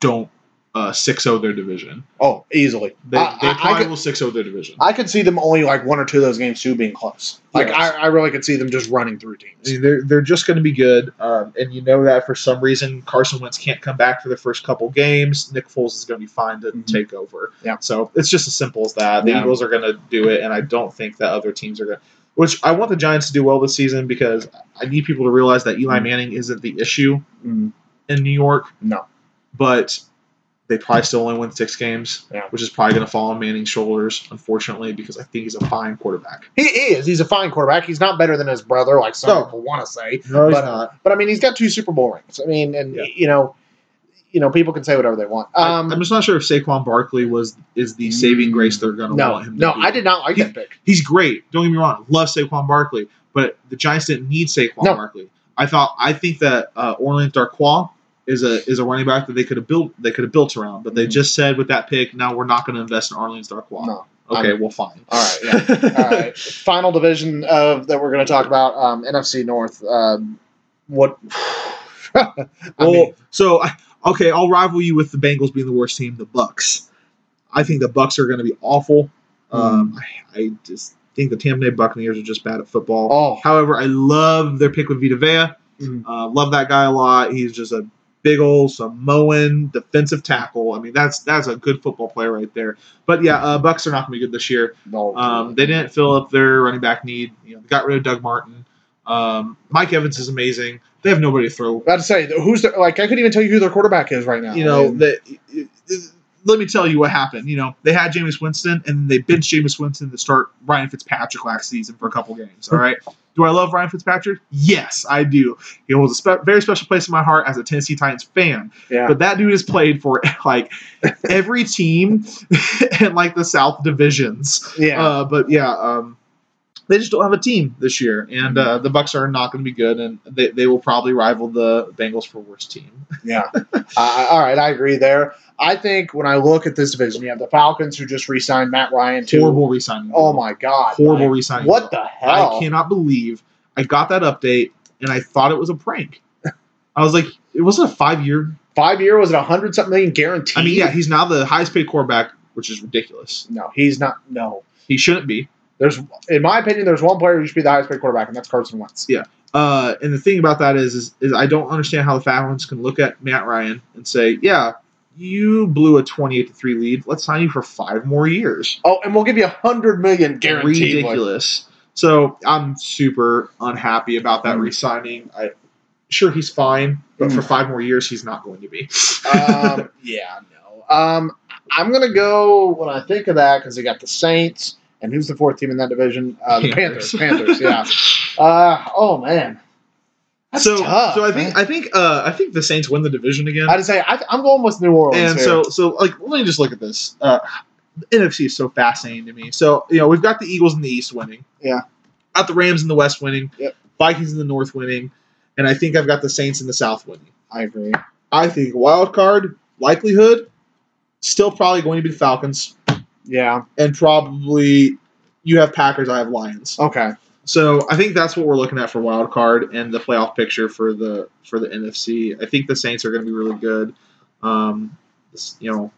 don't uh, 6-0 their division. Oh, easily. They, I, they I- I probably could, will 6-0 their division. I could see them only like one or two of those games too being close. Like Yes. I, I really could see them just running through teams. they're they're just going to be good, um, and you know that for some reason Carson Wentz can't come back for the first couple games. Nick Foles is going to be fine to Mhm. take over. Yeah. So it's just as simple as that. The Yeah. Eagles are going to do it, and I don't think that other teams are going. to Which I want the Giants to do well this season because I need people to realize that Eli Mhm. Manning isn't the issue Mm, in New York, no. but they probably still only win six games, Yeah. which is probably going to fall on Manning's shoulders, unfortunately, because I think he's a fine quarterback. He is. He's a fine quarterback. He's not better than his brother, like some No. people want to say. No, he's not. But I mean, he's got two Super Bowl rings. I mean, and Yeah. you know, you know, people can say whatever they want. Um, I, am just not sure if Saquon Barkley was is the saving Mm, grace they're going to no, want him. To no. I did not like He- that pick. He's great. Don't get me wrong. Love Saquon Barkley, but the Giants didn't need Saquon No. Barkley. I thought I think that uh, Orleans Darkwa is a is a running back that they could have built they could have built around, but they Mhm. just said with that pick, now we're not going to invest in Orleans Darkwa. No. Okay, I'm- well, fine. All right, yeah. All right. Final division of that we're going to talk about um, NFC North. Um, what? I Well, mean, so okay, I'll rival you with the Bengals being the worst team, the Bucks. I think the Bucks are going to be awful. Hmm. Um, I, I just think the Tampa Bay Buccaneers are just bad at football. oh, However, I love their pick with Vita Vea. Mhm. Uh, love that guy a lot. He's just a big old Samoan defensive tackle. I mean, that's that's a good football player right there. But yeah, uh, Bucs are not going to be good this year. no. Um, they didn't fill up their running back need. You know, they got rid of Doug Martin. Um, Mike Evans is amazing. They have nobody to throw. about to say who's the, like I couldn't even tell you who their quarterback is right now. You know, And- that. Let me tell you what happened. You know, they had Jameis Winston, and they benched Jameis Winston to start Ryan Fitzpatrick last season for a couple games. All right. Do I love Ryan Fitzpatrick? Yes, I do. He holds a spe- very special place in my heart as a Tennessee Titans fan. yeah. But that dude has played for like every team in like the South divisions. yeah. Uh, but yeah, um, they just don't have a team this year, and uh, the Bucs are not going to be good, and they, they will probably rival the Bengals for worst team. Yeah. uh, all right, I agree there. I think when I look at this division, you have the Falcons who just re-signed Matt Ryan to. Horrible resigning. Oh my God! Horrible Like, re-signing. What the hell? I cannot believe I got that update and I thought it was a prank. I was like, it wasn't a five year. Five year was it a hundred something million guaranteed? I mean, yeah, he's now the highest paid quarterback, which is ridiculous. No, he's not. No. He shouldn't be. There's, in my opinion, there's one player who should be the highest paid quarterback, and that's Carson Wentz. Uh, and the thing about that is, is, is I don't understand how the Falcons can look at Matt Ryan and say, yeah, you blew a 28 to 3 lead. Let's sign you for five more years. Oh, and we'll give you a hundred million guaranteed. like- Ridiculous. So I'm super unhappy about that Mm. re-signing. I sure he's fine, but Mm. for five more years, he's not going to be. um, yeah, no. Um, I'm gonna go when I think of that because they got the Saints, and who's the fourth team in that division? Uh, the Panthers. Panthers. Yeah. Uh, oh man. That's so, tough, so I think man. I think uh, I think the Saints win the division again. I'd say I, I'm going with New Orleans. and here. so so like let me just look at this. Uh, the NFC is so fascinating to me. So you know we've got the Eagles in the East winning. Yeah. Got the Rams in the West winning. Yep. Vikings in the North winning, and I think I've got the Saints in the South winning. I agree. I think wild card likelihood still probably going to be the Falcons, Yeah. and probably you have Packers. I have Lions. Okay. So I think that's what we're looking at for wild card and the playoff picture for the for the NFC. I think the Saints are going to be really good. Um, you know,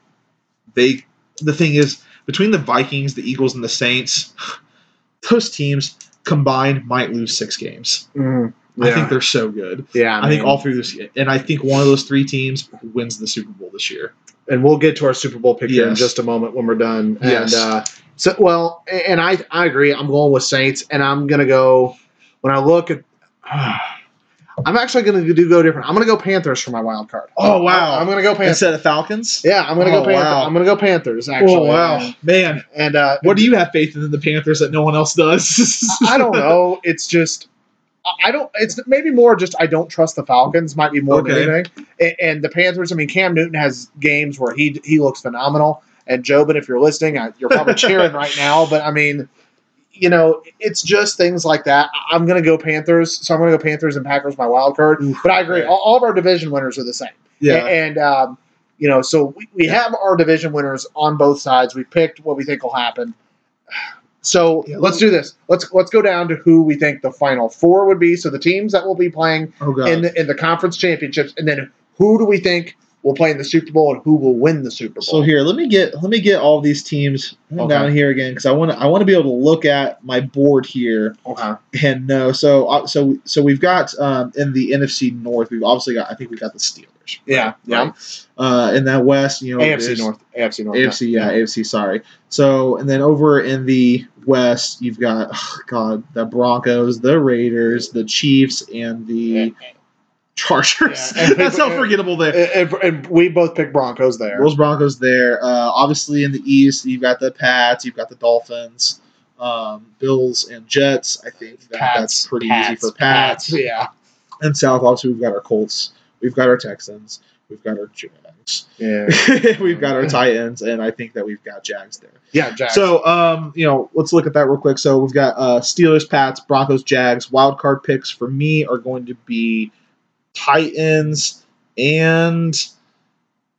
they the thing is between the Vikings, the Eagles, and the Saints, those teams combined might lose six games. Mhm. I think they're so good. yeah. I, think mean, all three this, and I think one of those three teams wins the Super Bowl this year. And we'll get to our Super Bowl picture in just a moment when we're done. Yes. And uh, so, well, and I I agree. I'm going with Saints, and I'm gonna go when I look at. I'm actually gonna do go different. I'm gonna go Panthers for my wild card. Oh, wow. I'm gonna go Panthers. Instead of Falcons. Yeah, I'm gonna Oh, go Panthers. wow. I'm gonna go Panthers. Actually. Oh wow, And, man! and uh, What do you have faith in the Panthers that no one else does? I don't know. It's just I don't. It's maybe more just I don't trust the Falcons. Might be more Okay. than anything. And, and the Panthers. I mean, Cam Newton has games where he he looks phenomenal. And Jobin, if you're listening, I, you're probably cheering right now. But I mean, you know, it's just things like that. I'm going to go Panthers. So I'm going to go Panthers and Packers my wild card. Oof. but I agree. All, all of our division winners are the same. yeah. And, um, you know, so we, we have our division winners on both sides. We picked what we think will happen. So Yeah, let's do this. Let's let's go down to who we think the final four would be. So the teams that will be playing Oh in the in the conference championships, and then who do we think will play in the Super Bowl and who will win the Super Bowl? so here, let me get let me get all these teams Okay. down here again because I want to I want to be able to look at my board here okay. and know. So uh, so so we've got um, in the NFC North. We've obviously got I think we got the Steelers. Yeah. Yeah. Right? Uh, in that West, you know, AFC North. AFC North. AFC, yeah, AFC. Sorry. So, and then over in the West, you've got oh God, the Broncos, the Raiders, the Chiefs, and the Chargers. Yeah, and- That's how forgettable they. And, and- we both picked Broncos there. Those Broncos there. Uh, obviously in the East, you've got the Pats, you've got the Dolphins, um, Bills, and Jets. I think that, that's pretty easy for Pats. Yeah. And South, obviously, we've got our Colts, we've got our Texans, we've got our Yeah. we've got our Titans, and I think that we've got Jags there. Yeah, Jags. So, um, you know, let's look at that real quick. So we've got uh, Steelers, Pats, Broncos, Jags. Wild card picks for me are going to be Titans and,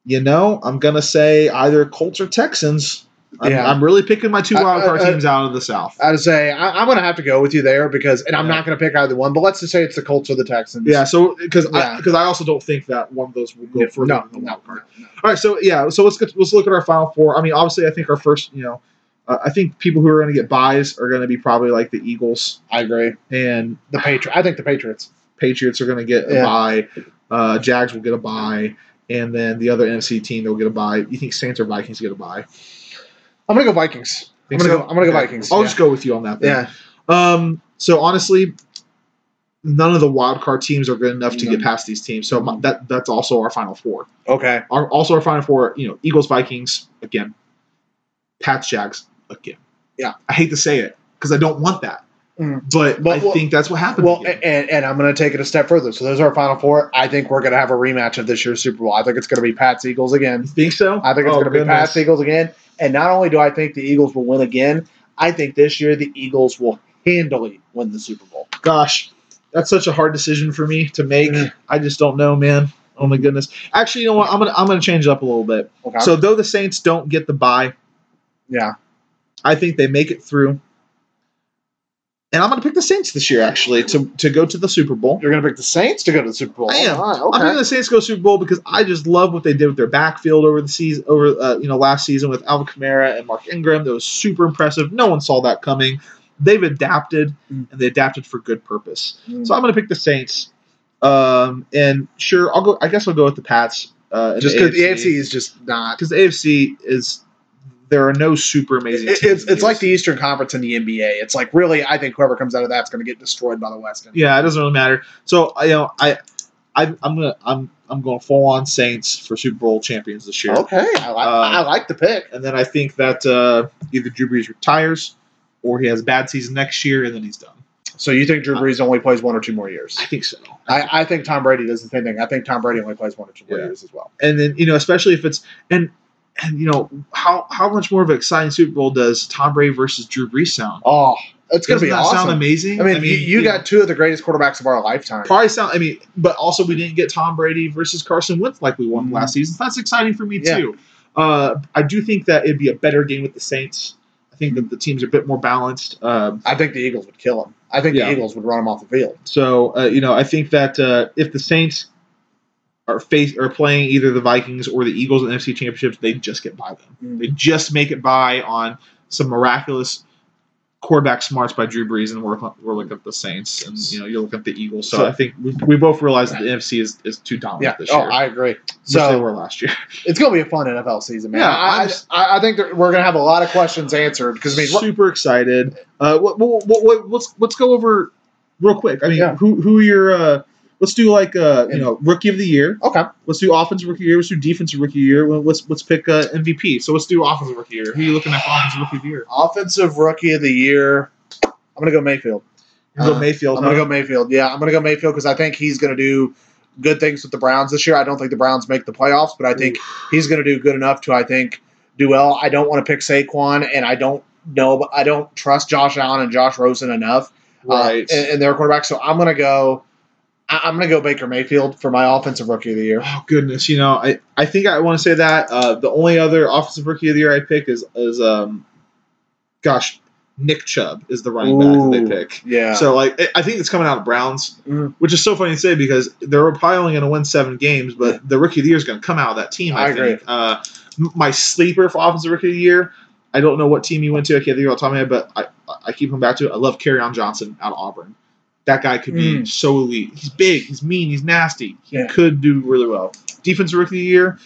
you know, I'm gonna say either Colts or Texans. I'm, Yeah. I'm really picking my two wild card I- I- teams out of the South. I'd say I, I'm going to have to go with you there because, and I'm Yeah. not going to pick either one, but let's just say it's the Colts or the Texans. Yeah, so because I Yeah. because I also don't think that one of those will go No, further no, than the wild card. no. All right, so yeah, so let's get, let's look at our final four. I mean, obviously, I think our first, you know, uh, I think people who are going to get buys are going to be probably like the Eagles I agree. and The Patriots. I think the Patriots. Patriots are going to get a Yeah. buy. Uh, Jags will get a buy, and then the other NFC team they'll get a buy. You think Saints or Vikings get a buy? I'm going to go Vikings. I'm going to so? go. I'm to go. Vikings. I'll yeah. just go with you on that. Then. Yeah. Um. So honestly, none of the wild card teams are good enough to get past these teams. So my, that that's also our final four. Okay. Our, also our final four. You know, Eagles, Vikings again, Pats, Jags again. Yeah. I hate to say it because I don't want that, Mm. but, But- I well- think that's what happened. Well, and, and I'm going to take it a step further. So those are our final four. I think we're going to have a rematch of this year's Super Bowl. I think it's going to be Pats Eagles again. you think so? I think it's Oh, going to be. Pats Eagles again. And not only do I think the Eagles will win again, I think this year the Eagles will handily win the Super Bowl. Gosh, that's such a hard decision for me to make. Mhm. I just don't know, man. Oh my goodness. Actually, you know what? I'm gonna I'm gonna change it up a little bit. Okay. So though the Saints don't get the bye, yeah. I think they make it through. And I'm gonna pick the Saints this year, actually, to, to go to the Super Bowl. You're going to pick the Saints to go to the Super Bowl. I am. All right, I'm picking okay. the Saints to go to the Super Bowl because I just love what they did with their backfield over the season, over uh, you know last season with Alvin Kamara and Mark Ingram. That was super impressive. No one saw that coming. They've adapted, Mm. and they adapted for good purpose. Mm. So I'm going to pick the Saints. Um, and sure, I'll go. I guess I'll go with the Pats. Uh, just because the AFC is just not. because the AFC is there are no super amazing. It- it's it's like the Eastern Conference in the NBA. It's like really, I think whoever comes out of that's going to get destroyed by the West. Yeah, it doesn't really matter. So you know, I, I I'm gonna I'm I'm going full on Saints for Super Bowl champions this year. Okay, I like Uh, I like the pick. And then I think that uh, either Drew Brees retires or he has a bad season next year and then he's done. So you think Drew Brees only plays one or two more years? I think so. I, I think Tom Brady does the same thing. I think Tom Brady only plays one or two more Yeah. years as well. And then you know, especially if it's and you know how how much more of an exciting Super Bowl does Tom Brady versus Drew Brees sound? Oh, it's going to Doesn't be that awesome. sound amazing? I mean, you, you know, got two of the greatest quarterbacks of our lifetime. probably sound. I mean, but also we didn't get Tom Brady versus Carson Wentz like we won Mhm. last season. That's exciting for me Yeah. too. Uh, I do think that it'd be a better game with the Saints. I think that the teams are a bit more balanced. Um, I think the Eagles would kill them. I think Yeah. the Eagles would run them off the field. so uh, you know, I think that uh, if the Saints are face are playing either the Vikings or the Eagles in the NFC championships, they just get by them. They just make it by on some miraculous quarterback smarts by Drew Brees, and we're, we're looking at the Saints, and you know you're looking at the Eagles. So, So- I think we, we both realize that the NFC is, is too dominant Yeah. this Oh, year, I agree. So they were last year. it's going to be a fun NFL season, man. Yeah, I, just- I, I think we're going to have a lot of questions answered because I mean, Super excited. Uh, what, what, what, what, let's let's go over real quick. I mean, Yeah. who who are your uh, let's do like uh, you know rookie of the year. okay, Let's do offensive rookie of year. Let's do defensive rookie of year. Let's let's pick uh, MVP. So let's do offensive rookie year. Who are you looking at for offensive rookie of the year? offensive rookie of the year. I'm going to go Mayfield. You go Uh, Mayfield. I'm going to go Mayfield. Yeah, I'm going to go Mayfield because I think he's going to do good things with the Browns this year. I don't think the Browns make the playoffs, but I think he's going to do good enough to I think do well. I don't want to pick Saquon, and I don't know, but I don't trust Josh Allen and Josh Rosen enough. uh, right. in, in their quarterback. So I'm going to go. I- I'm going to go Baker Mayfield for my offensive rookie of the year. Oh goodness, you know, I, I think I want to say that uh, the only other offensive rookie of the year I pick is is um, gosh, Nick Chubb is the running back that Ooh, they pick. Yeah. So like I- I think it's coming out of Browns, Mm. which is so funny to say because they're probably only going to win seven games, but the rookie of the year is going to come out of that team. I, I agree. think. Uh, my sleeper for offensive rookie of the year. I don't know what team he went to. I can't think of it off the top of my head, but I, I keep coming back to it. I love Kerryon Johnson out of Auburn. That guy could be Mm. so elite. He's big. He's mean. He's nasty. He Yeah. could do really well. Defensive rookie of the year.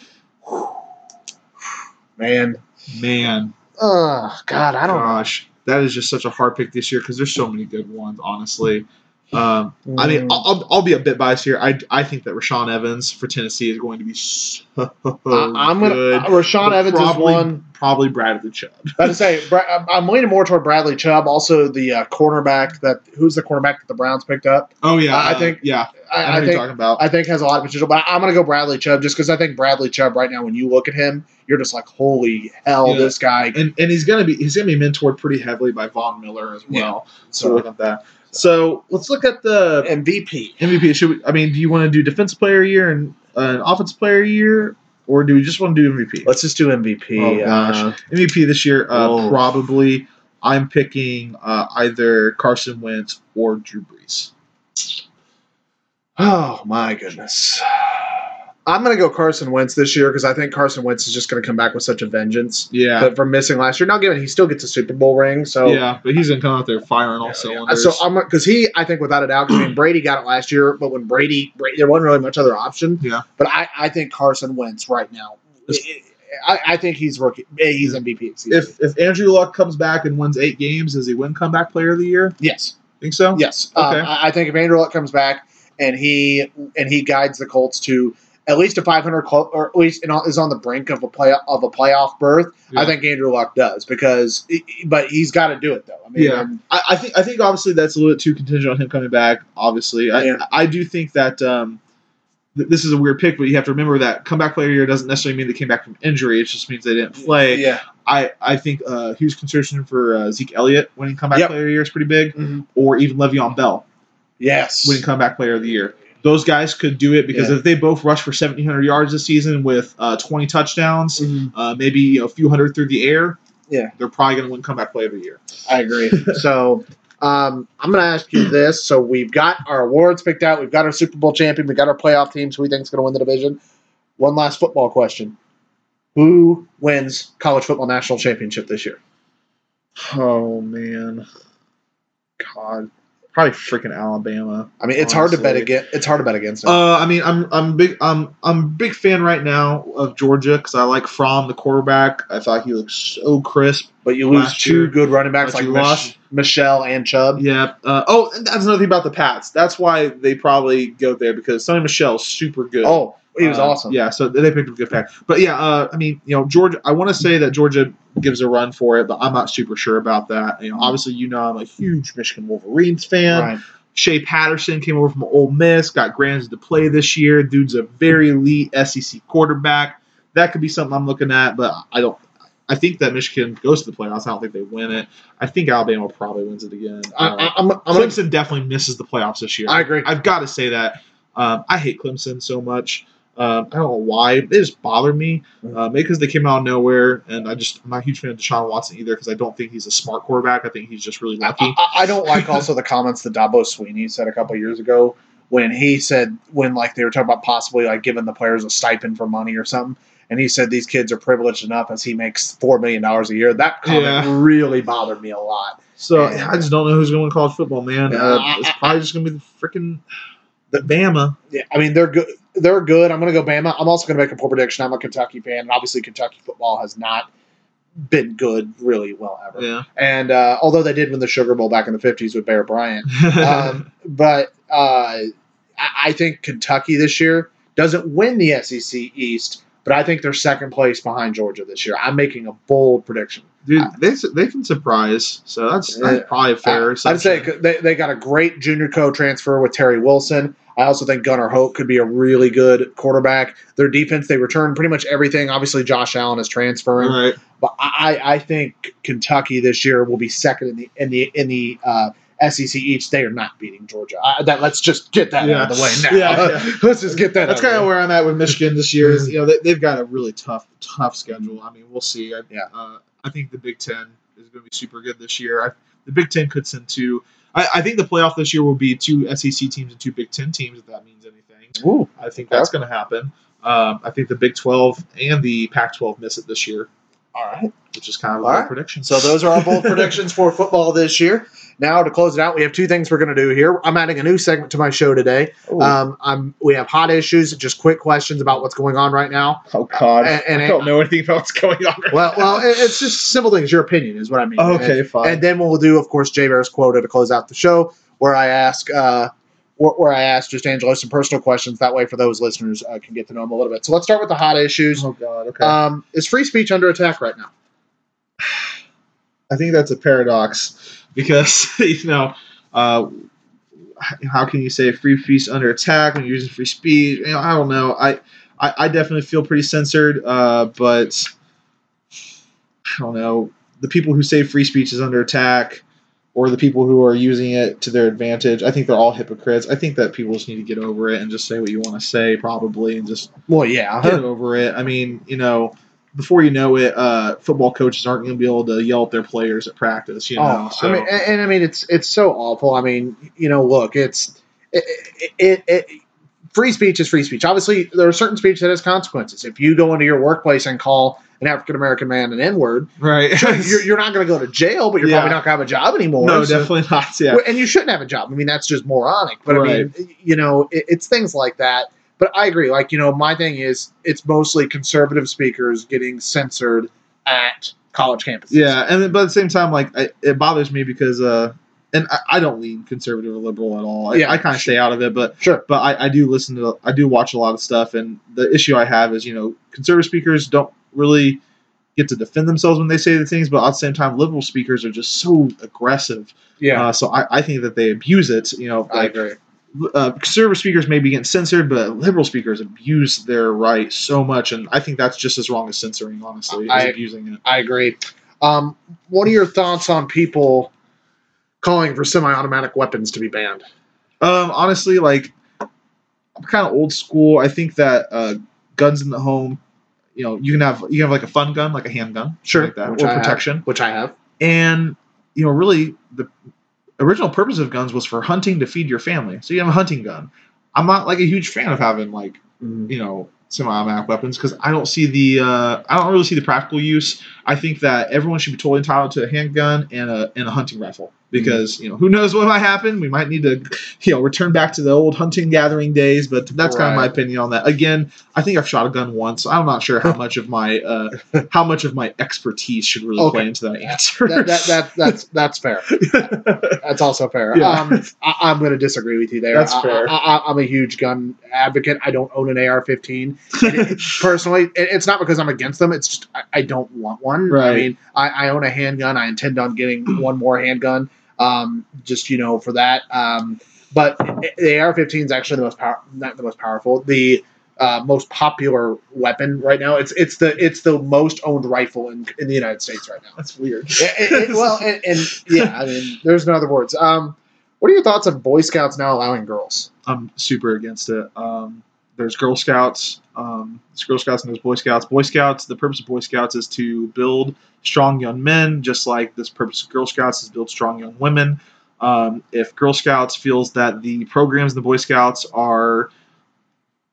Man. Man, Oh God, I don't know. gosh, that is just such a hard pick this year because there's so many good ones. Honestly, Um, I mean, Mm. I'll, I'll, be a bit biased here. I, I think that Rashaan Evans for Tennessee is going to be so I, I'm gonna good. Rashaan Evans probably, is one. Probably Bradley Chubb. To say, I'm- leaning more toward Bradley Chubb. Also, the uh, cornerback that who's the cornerback that the Browns picked up. Oh yeah, I uh, think- yeah. I, I, I think talking about. I think has a lot of potential. But I'm going to go Bradley Chubb just because I think Bradley Chubb right now, when you look at him, you're just like, holy hell, Yeah. this guy. and and he's gonna be he's gonna be mentored pretty heavily by Von Miller as well. So So look at that. So let's look at the MVP. MVP. Should we, I mean, do you want to do defense player year and uh, an offensive player year, or do we just want to do MVP? Let's just do MVP. Oh, gosh. Uh, MVP this year, uh, probably. I'm picking uh, either Carson Wentz or Drew Brees. oh my goodness. I'm going to go Carson Wentz this year because I think Carson Wentz is just going to come back with such a vengeance Yeah, but from missing last year. Now, given he still gets a Super Bowl ring, so yeah, but he's gonna come out there firing all Uh, cylinders. So I'm because he, I think without a doubt, I mean Brady got it last year, but when Brady, Brady, there wasn't really much other option. Yeah. But I, I think Carson Wentz right now. I, I think he's rookie. eh, He's MVP. If if Andrew Luck comes back and wins eight games, does he win comeback player of the year? yes, Think so? yes, Okay. um, I, I think if Andrew Luck comes back and he and he guides the Colts to at least a 500 club, or at least is on the brink of a play of a playoff berth. Yeah. I think Andrew Luck does because, but he's got to do it though. I mean, Yeah. I, I think I think obviously that's a little bit too contingent on him coming back. Obviously, I, Yeah. I do think that um, th- this is a weird pick, but you have to remember that comeback player year doesn't necessarily mean they came back from injury. It just means they didn't play. yeah. I, I think uh, huge consideration for uh, Zeke Elliott winning comeback Yep. player of the year is pretty big, Mhm. or even Le'Veon Bell Yes. winning comeback player of the year. Those guys could do it because Yeah. if they both rush for 1,700 yards this season with uh, 20 touchdowns, Mhm. uh, maybe a few hundred through the air, Yeah. they're probably going to win comeback player of the year. I agree. so um, I'm going to ask you this. So we've got our awards picked out. We've got our Super Bowl champion. We've got our playoff teams. Who we think is going to win the division? One last football question: Who wins college football national championship this year? Oh man, God, probably freaking Alabama. I mean, it's hard to bet against. It's hard to bet against them. Uh, I mean, I'm I'm big I'm I'm a big fan right now of Georgia because I like Fromm, the quarterback. I thought he looked so crisp. but you lose two year- good running backs but like Mich- Michel and Chubb. Yeah. Uh, oh, and that's another thing about the Pats. That's why they probably go there because Sony Michel's super good. Oh, he was Uh, awesome. Yeah, so they picked up a good pack. But yeah, uh, I mean, you know, Georgia. I want to say that Georgia gives a run for it, but I'm not super sure about that. You know, obviously, you know, I'm a huge Michigan Wolverines fan. Right. Shea Patterson came over from Ole Miss, got granted to play this year. Dude's a very elite SEC quarterback. That could be something I'm looking at, but I don't. I think that Michigan goes to the playoffs. I don't think they win it. I think Alabama probably wins it again. I, I, I'm, I'm gonna, Clemson definitely misses the playoffs this year. I agree. I've got to say that. Um, I hate Clemson so much. Um, I don't know why. They just bother me. Uh, maybe because they came out of nowhere, and I just I'm not a huge fan of Deshaun Watson either because I don't think he's a smart quarterback. I think he's just really lucky. I, I- I don't like also the comments that Dabo Swinney said a couple years ago when he said when like they were talking about possibly like giving the players a stipend for money or something, and he said these kids are privileged enough as he makes four million dollars a year. That comment Yeah. really bothered me a lot. So Yeah. I just don't know who's going to college football, man. Uh, I- it's probably just going to be the freaking the Bama. Yeah, I mean they're good. They're good. I'm going to go Bama. I'm also going to make a poor prediction. I'm a Kentucky fan, and obviously Kentucky football has not been good really well ever. Yeah. And uh, although they did win the Sugar Bowl back in the 50s with Bear Bryant, um, but uh, I, I think Kentucky this year doesn't win the SEC East, but I think they're second place behind Georgia this year. I'm making a bold prediction. Dude, they they can surprise. So that's, that's probably a fair. I- I'd say they, they got a great junior co transfer with Terry Wilson. I also think Gunnar Hoak could be a really good quarterback. Their defense, they return pretty much everything. Obviously, Josh Allen is transferring, Right. but I, I think Kentucky this year will be second in the in the in the uh, SEC each, They are not beating Georgia. I, that let's just get that out of the way now. Yeah, yeah. let's just get that. That's kind of of the way. where I'm at with Michigan this year. Is you know they, they've got a really tough tough schedule. I mean, we'll see. I, Yeah. Uh, I think the Big Ten is going to be super good this year. I, the Big Ten could send two. I, I think the playoff this year will be two SEC teams and two Big Ten teams. If that means anything, Ooh, I think that's going to happen. Um, I think the Big Twelve and the Pac twelve miss it this year, all right. which is kind of a All bold right. prediction. So those are our bold predictions for football this year. Now to close it out, we have two things we're going to do here. I'm adding a new segment to my show today. Um, I'm we have hot issues, just quick questions about what's going on right now. oh God, and- and I don't know anything about what's going on. Right Well, now. well, it- it's just simple things. Your opinion is what I mean. okay, And, fine. and then we'll do, of course, Jay Bear's quota to close out the show. where I ask uh, where, where I ask just Angelo some personal questions. That way, for those listeners, uh, can get to know him a little bit. So let's start with the hot issues. Oh God. Okay. Um, is free speech under attack right now? I think that's a paradox because you know, uh, how can you say free speech under attack when you're using free speech? You know, I don't know. I I, I definitely feel pretty censored, uh, but I don't know. The people who say free speech is under attack, or the people who are using it to their advantage, I think they're all hypocrites. I think that people just need to get over it and just say what you want to say, probably, and just Well, yeah. get over it. I mean, you know, before you know it, uh, football coaches aren't going to be able to yell at their players at practice. You know, Oh, so I mean, and, and I mean, it's it's so awful. I mean, you know, look, it's it, it, it, it free speech is free speech. Obviously, there are certain speech that has consequences. If you go into your workplace and call an African American man an N word, right? you're, you're not going to go to jail, but you're Yeah. probably not going to have a job anymore. no, So- definitely not. Yeah, and you shouldn't have a job. I mean, that's just moronic. But I mean, you know, it, it's things like that. But I agree. Like, you know, my thing is it's mostly conservative speakers getting censored at college campuses. yeah, and but at the same time, like I, it bothers me because, uh, and I, I don't lean conservative or liberal at all. I, Yeah, I kind of stay out of it, but Sure. but I, I do listen to I do watch a lot of stuff, and the issue I have is you know conservative speakers don't really get to defend themselves when they say the things, but at the same time, liberal speakers are just so aggressive. Yeah. Uh, so I, I think that they abuse it. You know, I agree. Uh, conservative speakers may be getting censored, but liberal speakers abuse their right so much, and I think that's just as wrong as censoring. Honestly, I- as abusing it. I agree. Um, what are your thoughts on people calling for semi-automatic weapons to be banned? Um, honestly, like I'm kind of old school. I think that uh, guns in the home, you know, you can have you can have like a fun gun, like a handgun, Sure. like that, Which or I have. protection. Which I have. And you know, really, the original purpose of guns was for hunting to feed your family. So you have a hunting gun. I'm not like a huge fan of having like you know semi-automatic weapons because I don't see the uh, I don't really see the practical use. I think that everyone should be totally entitled to a handgun and a and a hunting rifle because you know who knows what might happen. We might need to you know return back to the old hunting gathering days. But that's kind of my opinion on that. Again, I think I've shot a gun once. I'm not sure how much of my uh, how much of my expertise should really Okay. play into that answer. That, that, that, that's that's fair. That's also fair. Yeah. Um, I, I'm going to disagree with you there. That's I- fair. I, I'm a huge gun advocate. I don't own an AR-15 it- personally. It, it's not because I'm against them. It's just I, I don't want one. I mean, I, I own a handgun. I intend on getting one more handgun. Um, just you know for that. Um, but the AR-15 is actually the most power, not the most powerful. The uh, most popular weapon right now. It's it's the it's the most owned rifle in, in the United States right now. that's weird. It- it- it- well, and, and yeah, I mean, there's no other words. Um, what are your thoughts of Boy Scouts now allowing girls? I'm super against it. Um, there's Girl Scouts, um, there's Girl Scouts, and there's Boy Scouts. Boy Scouts, the purpose of Boy Scouts is to build strong young men, just like this purpose of Girl Scouts is to build strong young women. Um, if Girl Scouts feels that the programs in the Boy Scouts are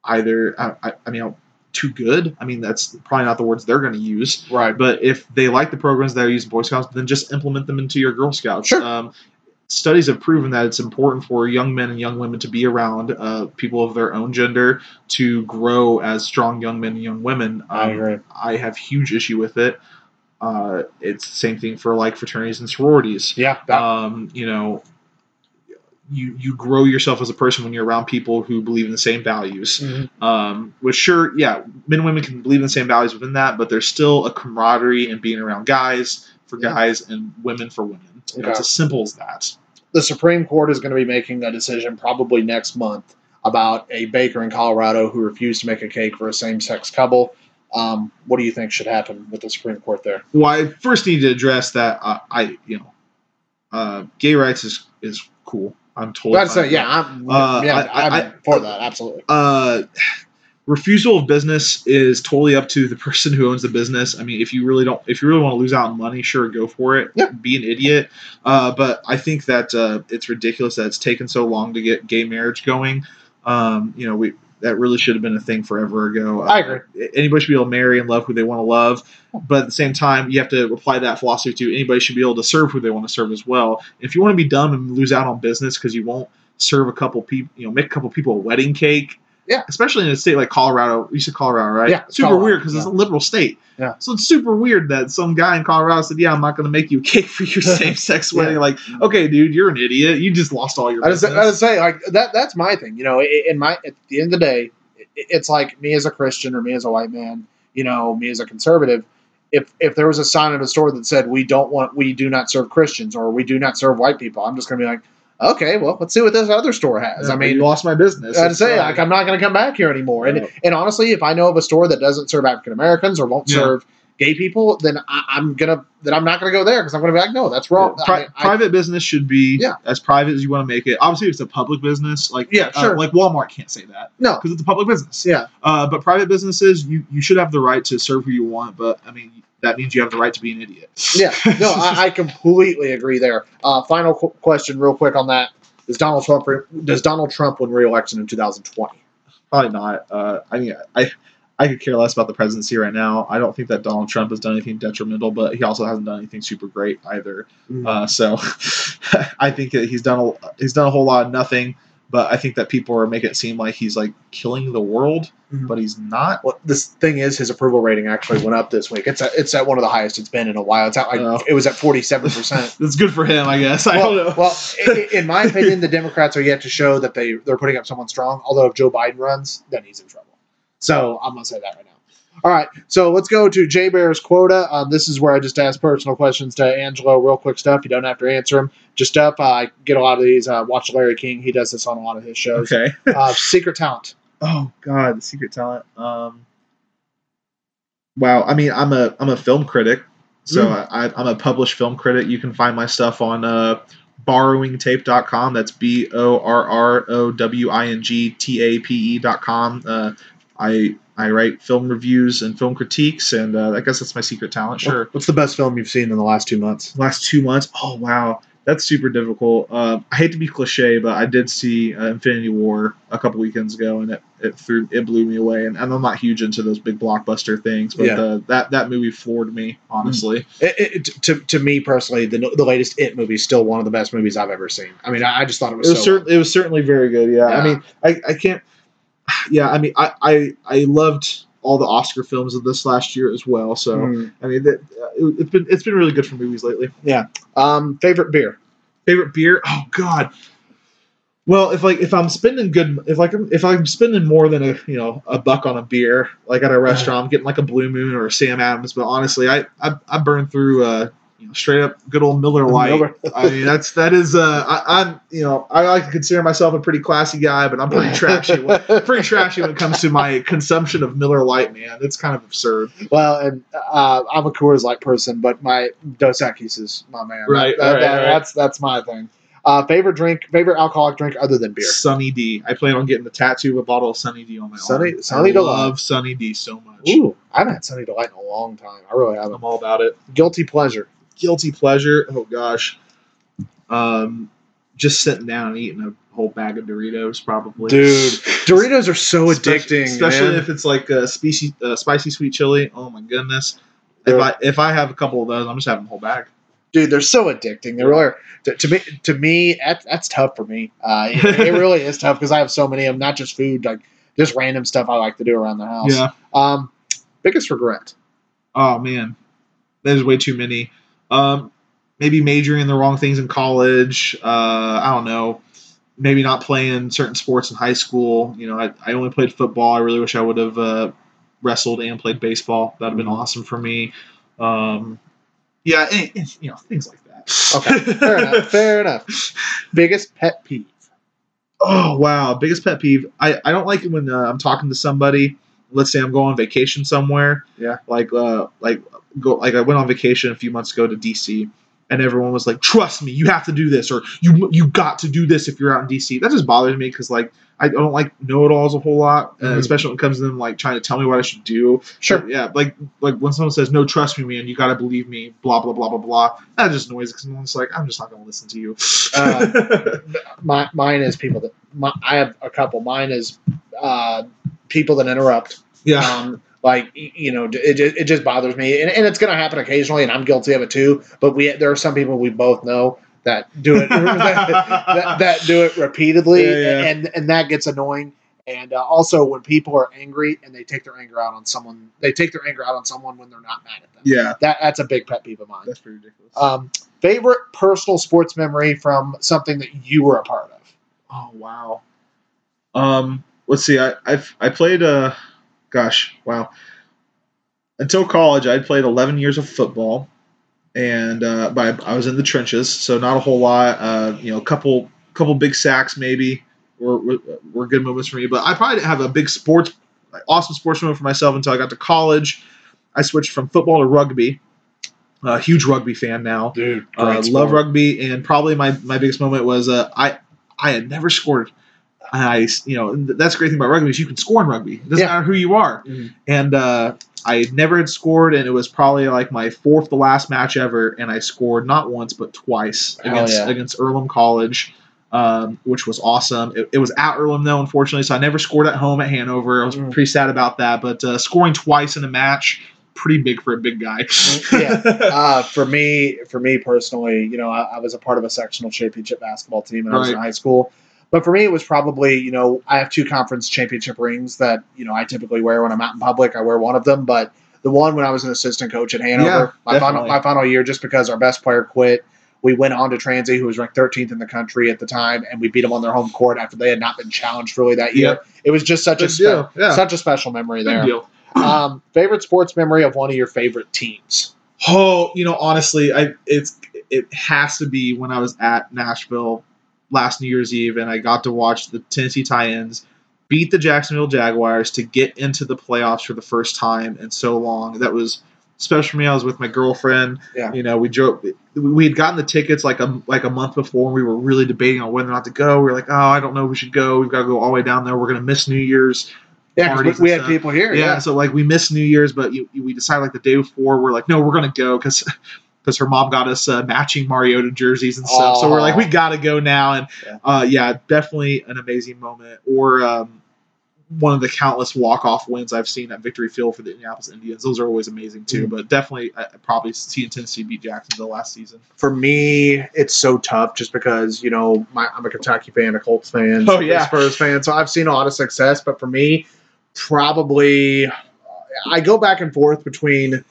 either, I, I, I mean, too good, I mean, that's probably not the words they're going to use. Right. But if they like the programs that are used in Boy Scouts, then just implement them into your Girl Scouts. Sure. Um, studies have proven that it's important for young men and young women to be around uh, people of their own gender to grow as strong young men and young women. Um, agree. I have huge issue with it. Uh, it's the same thing for like fraternities and sororities. Yeah. That, Um, you know, you you grow yourself as a person when you're around people who believe in the same values. mhm. Um, which sure, yeah, men and women can believe in the same values within that, but there's still a camaraderie and being around guys for Yeah. guys and women for women. You know, Okay. It's as simple as that. The Supreme Court is going to be making a decision probably next month about a baker in Colorado who refused to make a cake for a same-sex couple. Um, what do you think should happen with the Supreme Court there? Well, I first need to address that. Uh, I, you know, uh, gay rights is is cool. I'm totally. That's fine uh, yeah. I'm, Uh, yeah, I- I'm I- for that. Absolutely. Uh, refusal of business is totally up to the person who owns the business. I mean, if you really don't, if you really want to lose out on money, sure, go for it. Yeah. Be an idiot. Uh, but I think that uh, it's ridiculous that it's taken so long to get gay marriage going. Um, you know, we that really should have been a thing forever ago. I agree. Uh, anybody should be able to marry and love who they want to love, but at the same time, you have to apply that philosophy to anybody should be able to serve who they want to serve as well. If you want to be dumb and lose out on business because you won't serve a couple people, you know, make a couple people a wedding cake, Yeah. especially in a state like Colorado. You said Colorado, right? Yeah, super Colorado, weird because it's a liberal state. Yeah. so it's super weird that some guy in Colorado said, "Yeah, I'm not going to make you a cake for your same-sex Yeah. wedding." Like, okay, dude, you're an idiot. You just lost all your. I just. I just say like that. That's my thing. You know, in my at the end of the day, it's like me as a Christian or me as a white man. You know, me as a conservative. If if there was a sign in a store that said we don't want, we do not serve Christians or we do not serve white people, I'm just gonna be like, okay, well, let's see what this other store has. Yeah, I mean, lost my business. I'd say like I'm not going to come back here anymore. And Yeah. and honestly, if I know of a store that doesn't serve African Americans or won't Yeah. serve gay people, then I, I'm gonna then I'm not going to go there because I'm going to be like, no, that's wrong. Pri- I- I- private business should be Yeah. as private as you want to make it. Obviously, if it's a public business, like Yeah, uh, sure. like Walmart can't say that no, because it's a public business. yeah, Uh, but private businesses, you you should have the right to serve who you want. But I mean, that means you have the right to be an idiot. yeah. No, I, I completely agree there. Uh, final qu- question, real quick on that: Does Donald Trump does Donald Trump win re-election in 2020? Probably not. Uh, I mean, I I could care less about the presidency right now. I don't think that Donald Trump has done anything detrimental, but he also hasn't done anything super great either. Uh, so I think that he's done a, he's done a whole lot of nothing. But I think that people are making it seem like he's like killing the world, Mhm. but he's not. Well, this thing is, his approval rating actually went up this week. It's at, it's at one of the highest it's been in a while. It's at like Oh. it was at 47 percent. That's good for him, I guess. I well, don't know. well, in my opinion, the Democrats are yet to show that they they're putting up someone strong. Although if Joe Biden runs, then he's in trouble. So I'm gonna say that right now. All right, so let's go to Jay Bear's quota. Um, this is where I just ask personal questions to Angelo, real quick stuff. You don't have to answer them. Just stuff. Uh, I get a lot of these. Uh, watch Larry King. He does this on a lot of his shows. okay. Uh, secret talent. Oh God, the secret talent. Um, wow. I mean, I'm a I'm a film critic, so Mm. I, I'm a published film critic. You can find my stuff on uh, borrowingtape.com. That's B O R R O W I N G T A P E dot com. Uh, I I write film reviews and film critiques, and uh, I guess that's my secret talent. Sure. What's the best film you've seen in the last two months? last two months. Oh wow, that's super difficult. Uh, I hate to be cliche, but I did see uh, Infinity War a couple weekends ago, and it it threw it blew me away. And, and I'm not huge into those big blockbuster things, but Yeah. uh, that that movie floored me honestly. It, it, to, to me personally, the, the latest It movie is still one of the best movies I've ever seen. I mean, I, I just thought it was, It was so. cer- it was certainly very good. Yeah, Yeah. I mean, I, I can't. Yeah, I mean, I, I I loved all the Oscar films of this last year as well. So Mm. I mean, that, uh, it, it's been it's been really good for movies lately. Yeah. Um, favorite beer. Favorite beer? Oh God. Well, if like if I'm spending good, if like if I'm spending more than a you know a buck on a beer, like at a restaurant, I'm getting like a Blue Moon or a Sam Adams. But honestly, I I, I burn through uh you know straight up good old Miller Lite. I mean that's that is uh I, I'm you know I like to consider myself a pretty classy guy, but I'm pretty trashy. when- pretty trashy when it comes to my consumption of Miller Lite, man. It's kind of absurd. Well, and uh, I'm a Coors Light person, but my Dos Equis is my man. Right, That- right, that- right. That's that's my thing. Uh, favorite drink, favorite alcoholic drink other than beer. Sunny D. I plan on getting the tattoo of a bottle of Sunny D on my Sunny- arm. Sunny I Delight. love Sunny D so much. Ooh, I haven't had Sunny Delight in a long time. I really haven't. I'm all about it. Guilty pleasure. Guilty pleasure. Oh gosh. Um, just sitting down and eating a whole bag of Doritos, probably. Dude, Doritos are so Especially- addicting, especially man. if it's like a spicy, uh, spicy sweet chili. Oh my goodness! If I if I have a couple of those, I'm just having a whole bag. Dude, they're so addicting. They really. To, to me, to me, that, that's tough for me. Uh, it, it really is tough because I have so many of them. Not just food, like just random stuff I like to do around the house. Yeah. Um, biggest regret. Oh man, there's way too many. Um, maybe majoring in the wrong things in college. Uh, I don't know. Maybe not playing certain sports in high school. You know, I, I only played football. I really wish I would have uh, wrestled and played baseball. That'd have been awesome for me. Um, yeah, and, and, you know, things like that. Okay, fair enough. Fair enough. Biggest pet peeve. Oh wow, biggest pet peeve. I, I don't like it when uh, I'm talking to somebody. Let's say I'm going on vacation somewhere. Yeah. Like uh like go like I went on vacation a few months ago to DC, and everyone was like, "Trust me, you have to do this," or "You you got to do this if you're out in DC." That just bothers me because like I don't like know-it-alls a whole lot, uh, Mhm. especially when it comes to them like trying to tell me what I should do. Sure. Yeah, like like when someone says, "No, trust me, man, you got to believe me," blah blah blah blah blah. That just annoys because someone's like, "I'm just not going to listen to you." Uh, My, mine is people that my, I have a couple. Mine is uh, people that interrupt. yeah. Um, like you know, it, it just bothers me, and, and it's going to happen occasionally, and I'm guilty of it too. But we there are some people we both know that do it that, that, do it repeatedly, Yeah, yeah. and and that gets annoying. And uh, also, when people are angry and they take their anger out on someone, they take their anger out on someone when they're not mad at them. Yeah, That that's a big pet peeve of mine. that's pretty ridiculous. Um, favorite personal sports memory from something that you were a part of. Oh wow. Um, let's see. I I've, I played. Uh, gosh, wow. Until college, I'd played 11 years of football, and uh, but I, was in the trenches, so not a whole lot. Uh, you know, a couple couple big sacks maybe were, were were good moments for me. But I probably didn't have a big sports, awesome sports moment for myself until I got to college. I switched from football to rugby. A huge rugby fan now. Dude, Uh, love rugby, and probably my, my biggest moment was uh, I I had never scored. I you know that's the great thing about rugby is you can score in rugby. It doesn't Yeah. matter who you are. Mhm. And uh, I never had scored, and it was probably like my fourth to last match ever, and I scored not once but twice Hell against yeah. against Earlham College. Um, which was awesome. It, it was at Earlham though, unfortunately, so I never scored at home at Hanover. I was Mm. pretty sad about that, but uh, scoring twice in a match, pretty big for a big guy. yeah. Uh, for me, for me personally, you know, I, I was a part of a sectional championship basketball team when I was in high school. But for me, it was probably, you know, I have two conference championship rings that, you know, I typically wear when I'm out in public. I wear one of them, but the one when I was an assistant coach at Hanover, Yeah, my final my final year, just because our best player quit, we went on to Transy, who was ranked 13th in the country at the time, and we beat them on their home court after they had not been challenged really that year. It was just such a spe- yeah. such a special memory there. deal. Um, favorite sports memory of one of your favorite teams. Oh, you know, honestly, I it's it has to be when I was at Nashville last New Year's Eve and I got to watch the Tennessee Titans beat the Jacksonville Jaguars to get into the playoffs for the first time in so long. That was special for me. I was with my girlfriend. Yeah. You know, we drove. We had gotten the tickets like a like a month before, and we were really debating on whether or not to go. We were like, "Oh, I don't know, if we should go. We've got to go all the way down there. We're gonna miss New Year's." Yeah, we, we had stuff. people here. yeah, Yeah, so like we missed New Year's, but you, you- we decided like the day before we're like, no, we're gonna go because because her mom got us uh, matching Mariota jerseys and stuff. So we're like, we gotta go now, and Yeah. uh, yeah, definitely an amazing moment. Or um, one of the countless walk off wins I've seen at Victory Field for the Indianapolis Indians. Those are always amazing too. Mhm. But definitely, I probably seeing Tennessee beat Jacksonville last season. for me, it's so tough just because you know my, I'm a Kentucky fan, a Colts fan, Oh, yeah. Spurs fan, so I've seen a lot of success. But for me, probably I go back and forth between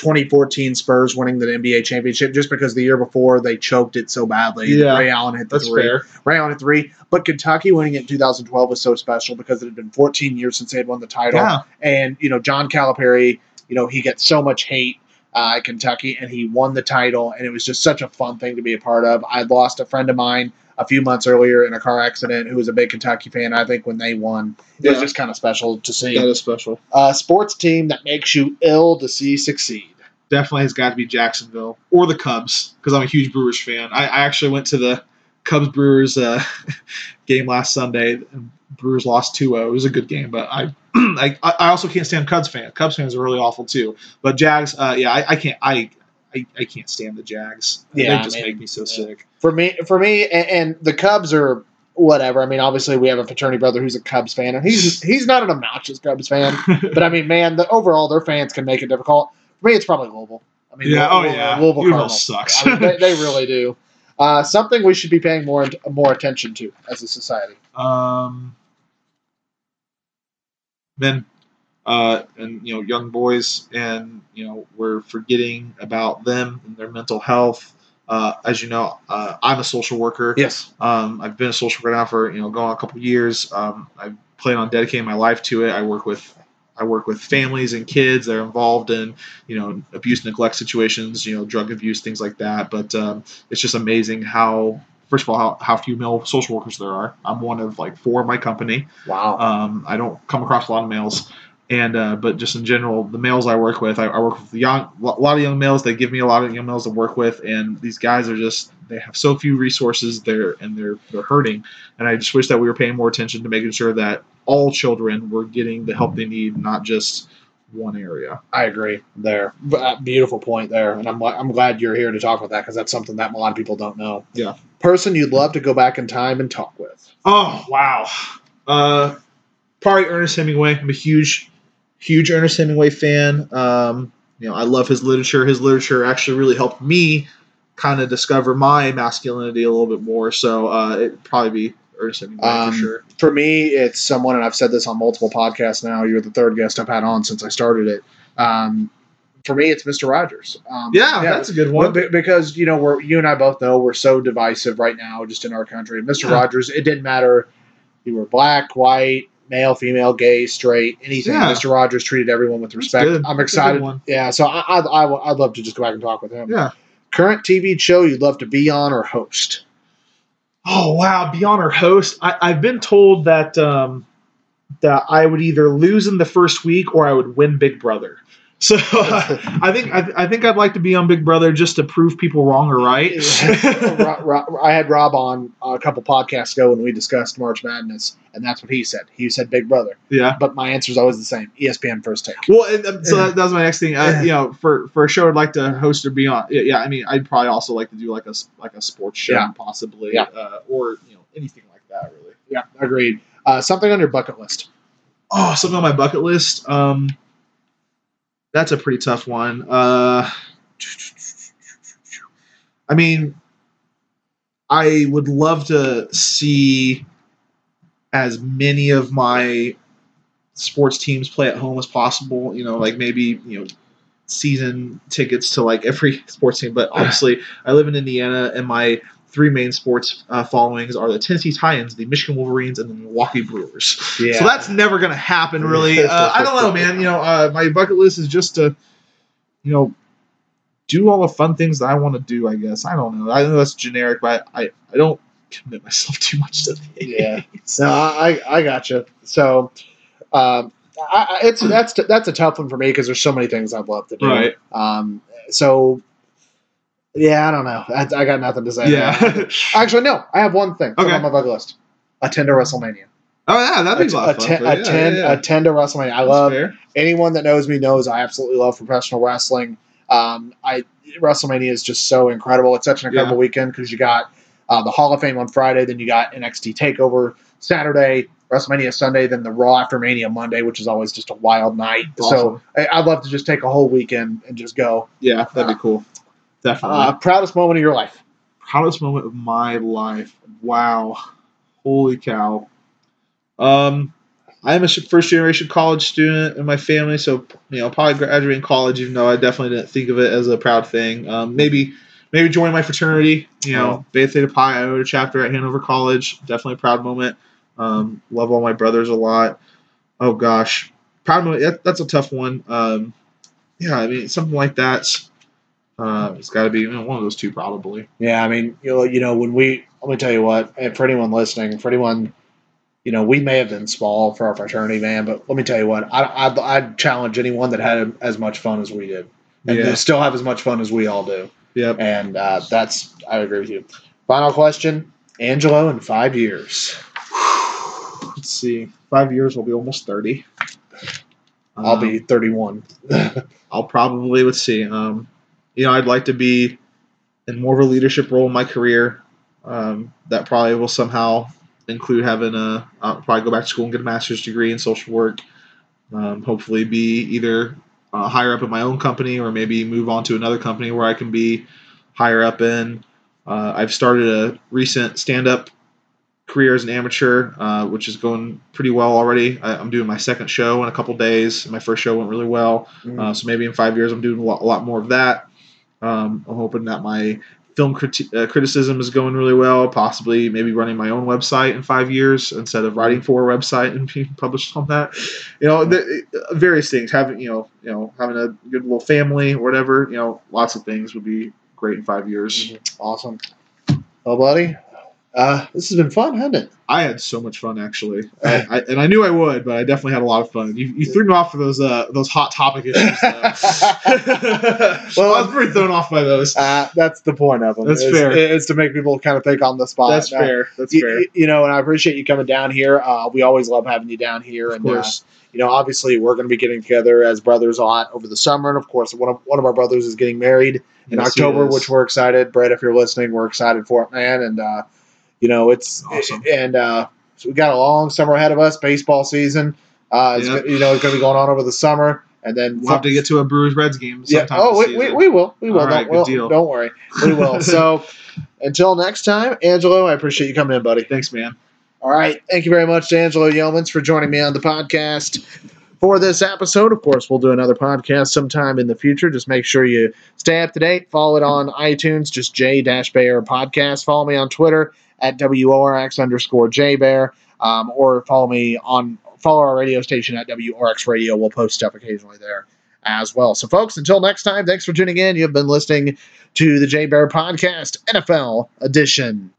2014 Spurs winning the NBA championship just because the year before they choked it so badly. Yeah. Ray Allen hit the That's three. fair. Ray Allen hit three. But Kentucky winning it in 2012 was so special because it had been 14 years since they had won the title. Yeah, And you know, John Calipari, you know, he gets so much hate uh, at Kentucky, and he won the title, and it was just such a fun thing to be a part of. I lost a friend of mine a few months earlier in a car accident who was a big Kentucky fan. I think when they won, it was just kind of special to see. that is special. A sports team that makes you ill to see succeed. definitely has got to be Jacksonville or the Cubs because I'm a huge Brewers fan. I, I actually went to the Cubs Brewers uh, game last Sunday. And Brewers lost 2-0. It was a good game, but I I, I also can't stand Cubs fans. Cubs fans are really awful too. But Jags, uh, yeah, I, I can't I, I I can't stand the Jags. Yeah, they just I mean, make me so sick. For me, for me, and, and the Cubs are whatever. I mean, obviously we have a fraternity brother who's a Cubs fan, and he's he's not an obnoxious Cubs fan. But I mean, man, the overall their fans can make it difficult. For me, it's probably Louisville. I mean, yeah, oh yeah, Louisville Louisville sucks. I mean, they, they really do. Uh, something we should be paying more more attention to as a society. Um, then, uh, and you know, young boys, and you know, we're forgetting about them and their mental health. Uh, as you know, uh, I'm a social worker. Yes. Um, I've been a social worker now for you know going on a couple years. Um, I plan on dedicating my life to it. I work with I work with families and kids that are involved in you know abuse neglect situations, you know drug abuse things like that. But um, it's just amazing how first of all how, how few male social workers there are. I'm one of like four in my company. Wow. Um, I don't come across a lot of males. And uh, but just in general, the males I work with, I, I work with young, a lot of young males. They give me a lot of young males to work with, and these guys are just they have so few resources there, and they're they're hurting. And I just wish that we were paying more attention to making sure that all children were getting the help they need, not just one area. I agree there. Uh, beautiful point there, and I'm I'm glad you're here to talk about that because that's something that a lot of people don't know. Yeah. Person you'd love to go back in time and talk with. Oh wow. Uh, probably Ernest Hemingway. I'm a huge, huge Ernest Hemingway fan. Um, you know, I love his literature. His literature actually really helped me kind of discover my masculinity a little bit more. So uh, it'd probably be Ernest Hemingway Um, for sure. for me, it's someone, and I've said this on multiple podcasts now. You're the third guest I've had on since I started it. Um, for me, it's Mr. Rogers. Um, Yeah, that's a good one. Because you know we're you and I both know we're so divisive right now, just in our country. Mr. Yeah. Rogers, it didn't matter you were black, white, male, female, gay, straight, anything. Yeah. Mr. Rogers treated everyone with respect. I'm That's a good excited. Yeah, so I, I, I, would- love to just go back and talk with him. Yeah. Current TV show you'd love to be on or host? Oh wow, beyond our host, I, I've been told that um, that I would either lose in the first week or I would win Big Brother. So I think I, I think I'd like to be on Big Brother just to prove people wrong or right. I had Rob on a couple podcasts ago when we discussed March Madness, and that's what he said. He said Big Brother, yeah. but my answer is always the same: ESPN First Take. Well, and, um, so that, that was my next thing. Uh, you know, for for a show I'd like to host or be on. Yeah, yeah, I mean, I'd probably also like to do like a like a sports show, Yeah. possibly, Yeah. uh, or you know anything like that. Really. Yeah, agreed. Uh, something on your bucket list. Oh, something on my bucket list. Um, that's a pretty tough one. Uh, I mean, I would love to see as many of my sports teams play at home as possible. You know, like maybe you know season tickets to like every sports team. But obviously, I live in Indiana, and my three main sports uh, followings are the Tennessee Titans, the Michigan Wolverines, and the Milwaukee Brewers. Yeah. So that's never going to happen, really. Uh, I don't know, man. You know, uh, my bucket list is just to, you know, do all the fun things that I want to do. I guess I don't know. I know that's generic, but I I don't commit myself too much to things. Yeah. No, I I gotcha. So, um, I, I- it's that's that's a tough one for me because there's so many things I'd love to do. Right. Um. So, yeah, I don't know. I, I got nothing to say. Yeah. Actually, no. I have one thing Okay. on my bucket list: attend a WrestleMania. oh yeah, that'd be a lot of fun. Attend. Yeah, attend, yeah, yeah. attend a WrestleMania. I That's love fair. anyone that knows me knows I absolutely love professional wrestling. Um, I WrestleMania is just so incredible. It's such an incredible weekend because you got uh, the Hall of Fame on Friday, then you got NXT Takeover Saturday, WrestleMania Sunday, then the Raw after Mania Monday, which is always just a wild night. So Awesome. I, I'd love to just take a whole weekend and just go. Yeah, that'd be cool. Definitely. Uh, proudest moment of your life. proudest moment of my life. Wow. Holy cow. Um, I am a first generation college student in my family, so you know, probably graduating college, even though I definitely didn't think of it as a proud thing. Um, maybe, maybe joining my fraternity. You know, Beta Theta Pi Iota chapter at Hanover College. Definitely a proud moment. Um, love all my brothers a lot. Oh gosh, proud moment. That, that's a tough one. Um, yeah, I mean, something like that. Uh, it's got to be you know, one of those two, probably. Yeah, I mean, you know, you know, when we let me tell you what, and for anyone listening, for anyone, you know, we may have been small for our fraternity, man, but let me tell you what, I, I'd, I'd challenge anyone that had as much fun as we did, and Yeah. they still have as much fun as we all do, Yep. and uh, that's I agree with you. Final question, Angelo, in five years, Let's see. Five years will be almost thirty. I'll Um, be thirty-one. I'll probably let's see. Um, you know, I'd like to be in more of a leadership role in my career. Um, that probably will somehow include having a. I'll probably go back to school and get a master's degree in social work. Um, hopefully, be either uh, higher up in my own company or maybe move on to another company where I can be higher up in. Uh, I've started a recent stand-up career as an amateur, uh, which is going pretty well already. I, I'm doing my second show in a couple days. My first show went really well. Uh, so maybe in five years, I'm doing a lot, a lot more of that. Um, I'm hoping that my film criti- uh, criticism is going really well. Possibly, maybe running my own website in five years instead of writing for a website and being published on that. You know, the, uh, various things. Having you know, you know, having a good little family, or whatever. You know, lots of things would be great in five years. awesome. Well, buddy, uh, this has been fun, hasn't it? I had so much fun actually, I, I, and I knew I would, but I definitely had a lot of fun. You, you threw me off for those uh, those hot topic issues. Well, I was pretty thrown off by those. Uh, that's the point of them. That's is, fair. Is to make people kind of think on the spot. That's Uh, fair. That's you, fair. you know, and I appreciate you coming down here. Uh, we always love having you down here, Of and uh, course. you know, obviously, we're going to be getting together as brothers a lot over the summer, and of course, one of one of our brothers is getting married in Yes, October, which we're excited. Brett, if you're listening, we're excited for it, man. And uh, you know, it's Awesome. and uh, so we got a long summer ahead of us. Baseball season, uh, it's, you know, it's going to be going on over the summer, and then We'll have to get to a Brewers Reds game yeah. Oh, we, we, we will. We will. All right, don't, good we'll- deal. don't worry. We will. so until next time, Angelo, I appreciate you coming in, buddy. Thanks, man. All right. Thank you very much to Angelo Yeomans for joining me on the podcast for this episode. Of course, we'll do another podcast sometime in the future. Just make sure you stay up to date. Follow it on iTunes, just J Bayer Podcast. Follow me on Twitter at WORX underscore J Bear, um, or follow me on follow our radio station at WRX Radio. We'll post stuff occasionally there as well. So, folks, until next time, thanks for tuning in. You've been listening to the J Bear Podcast, NFL edition.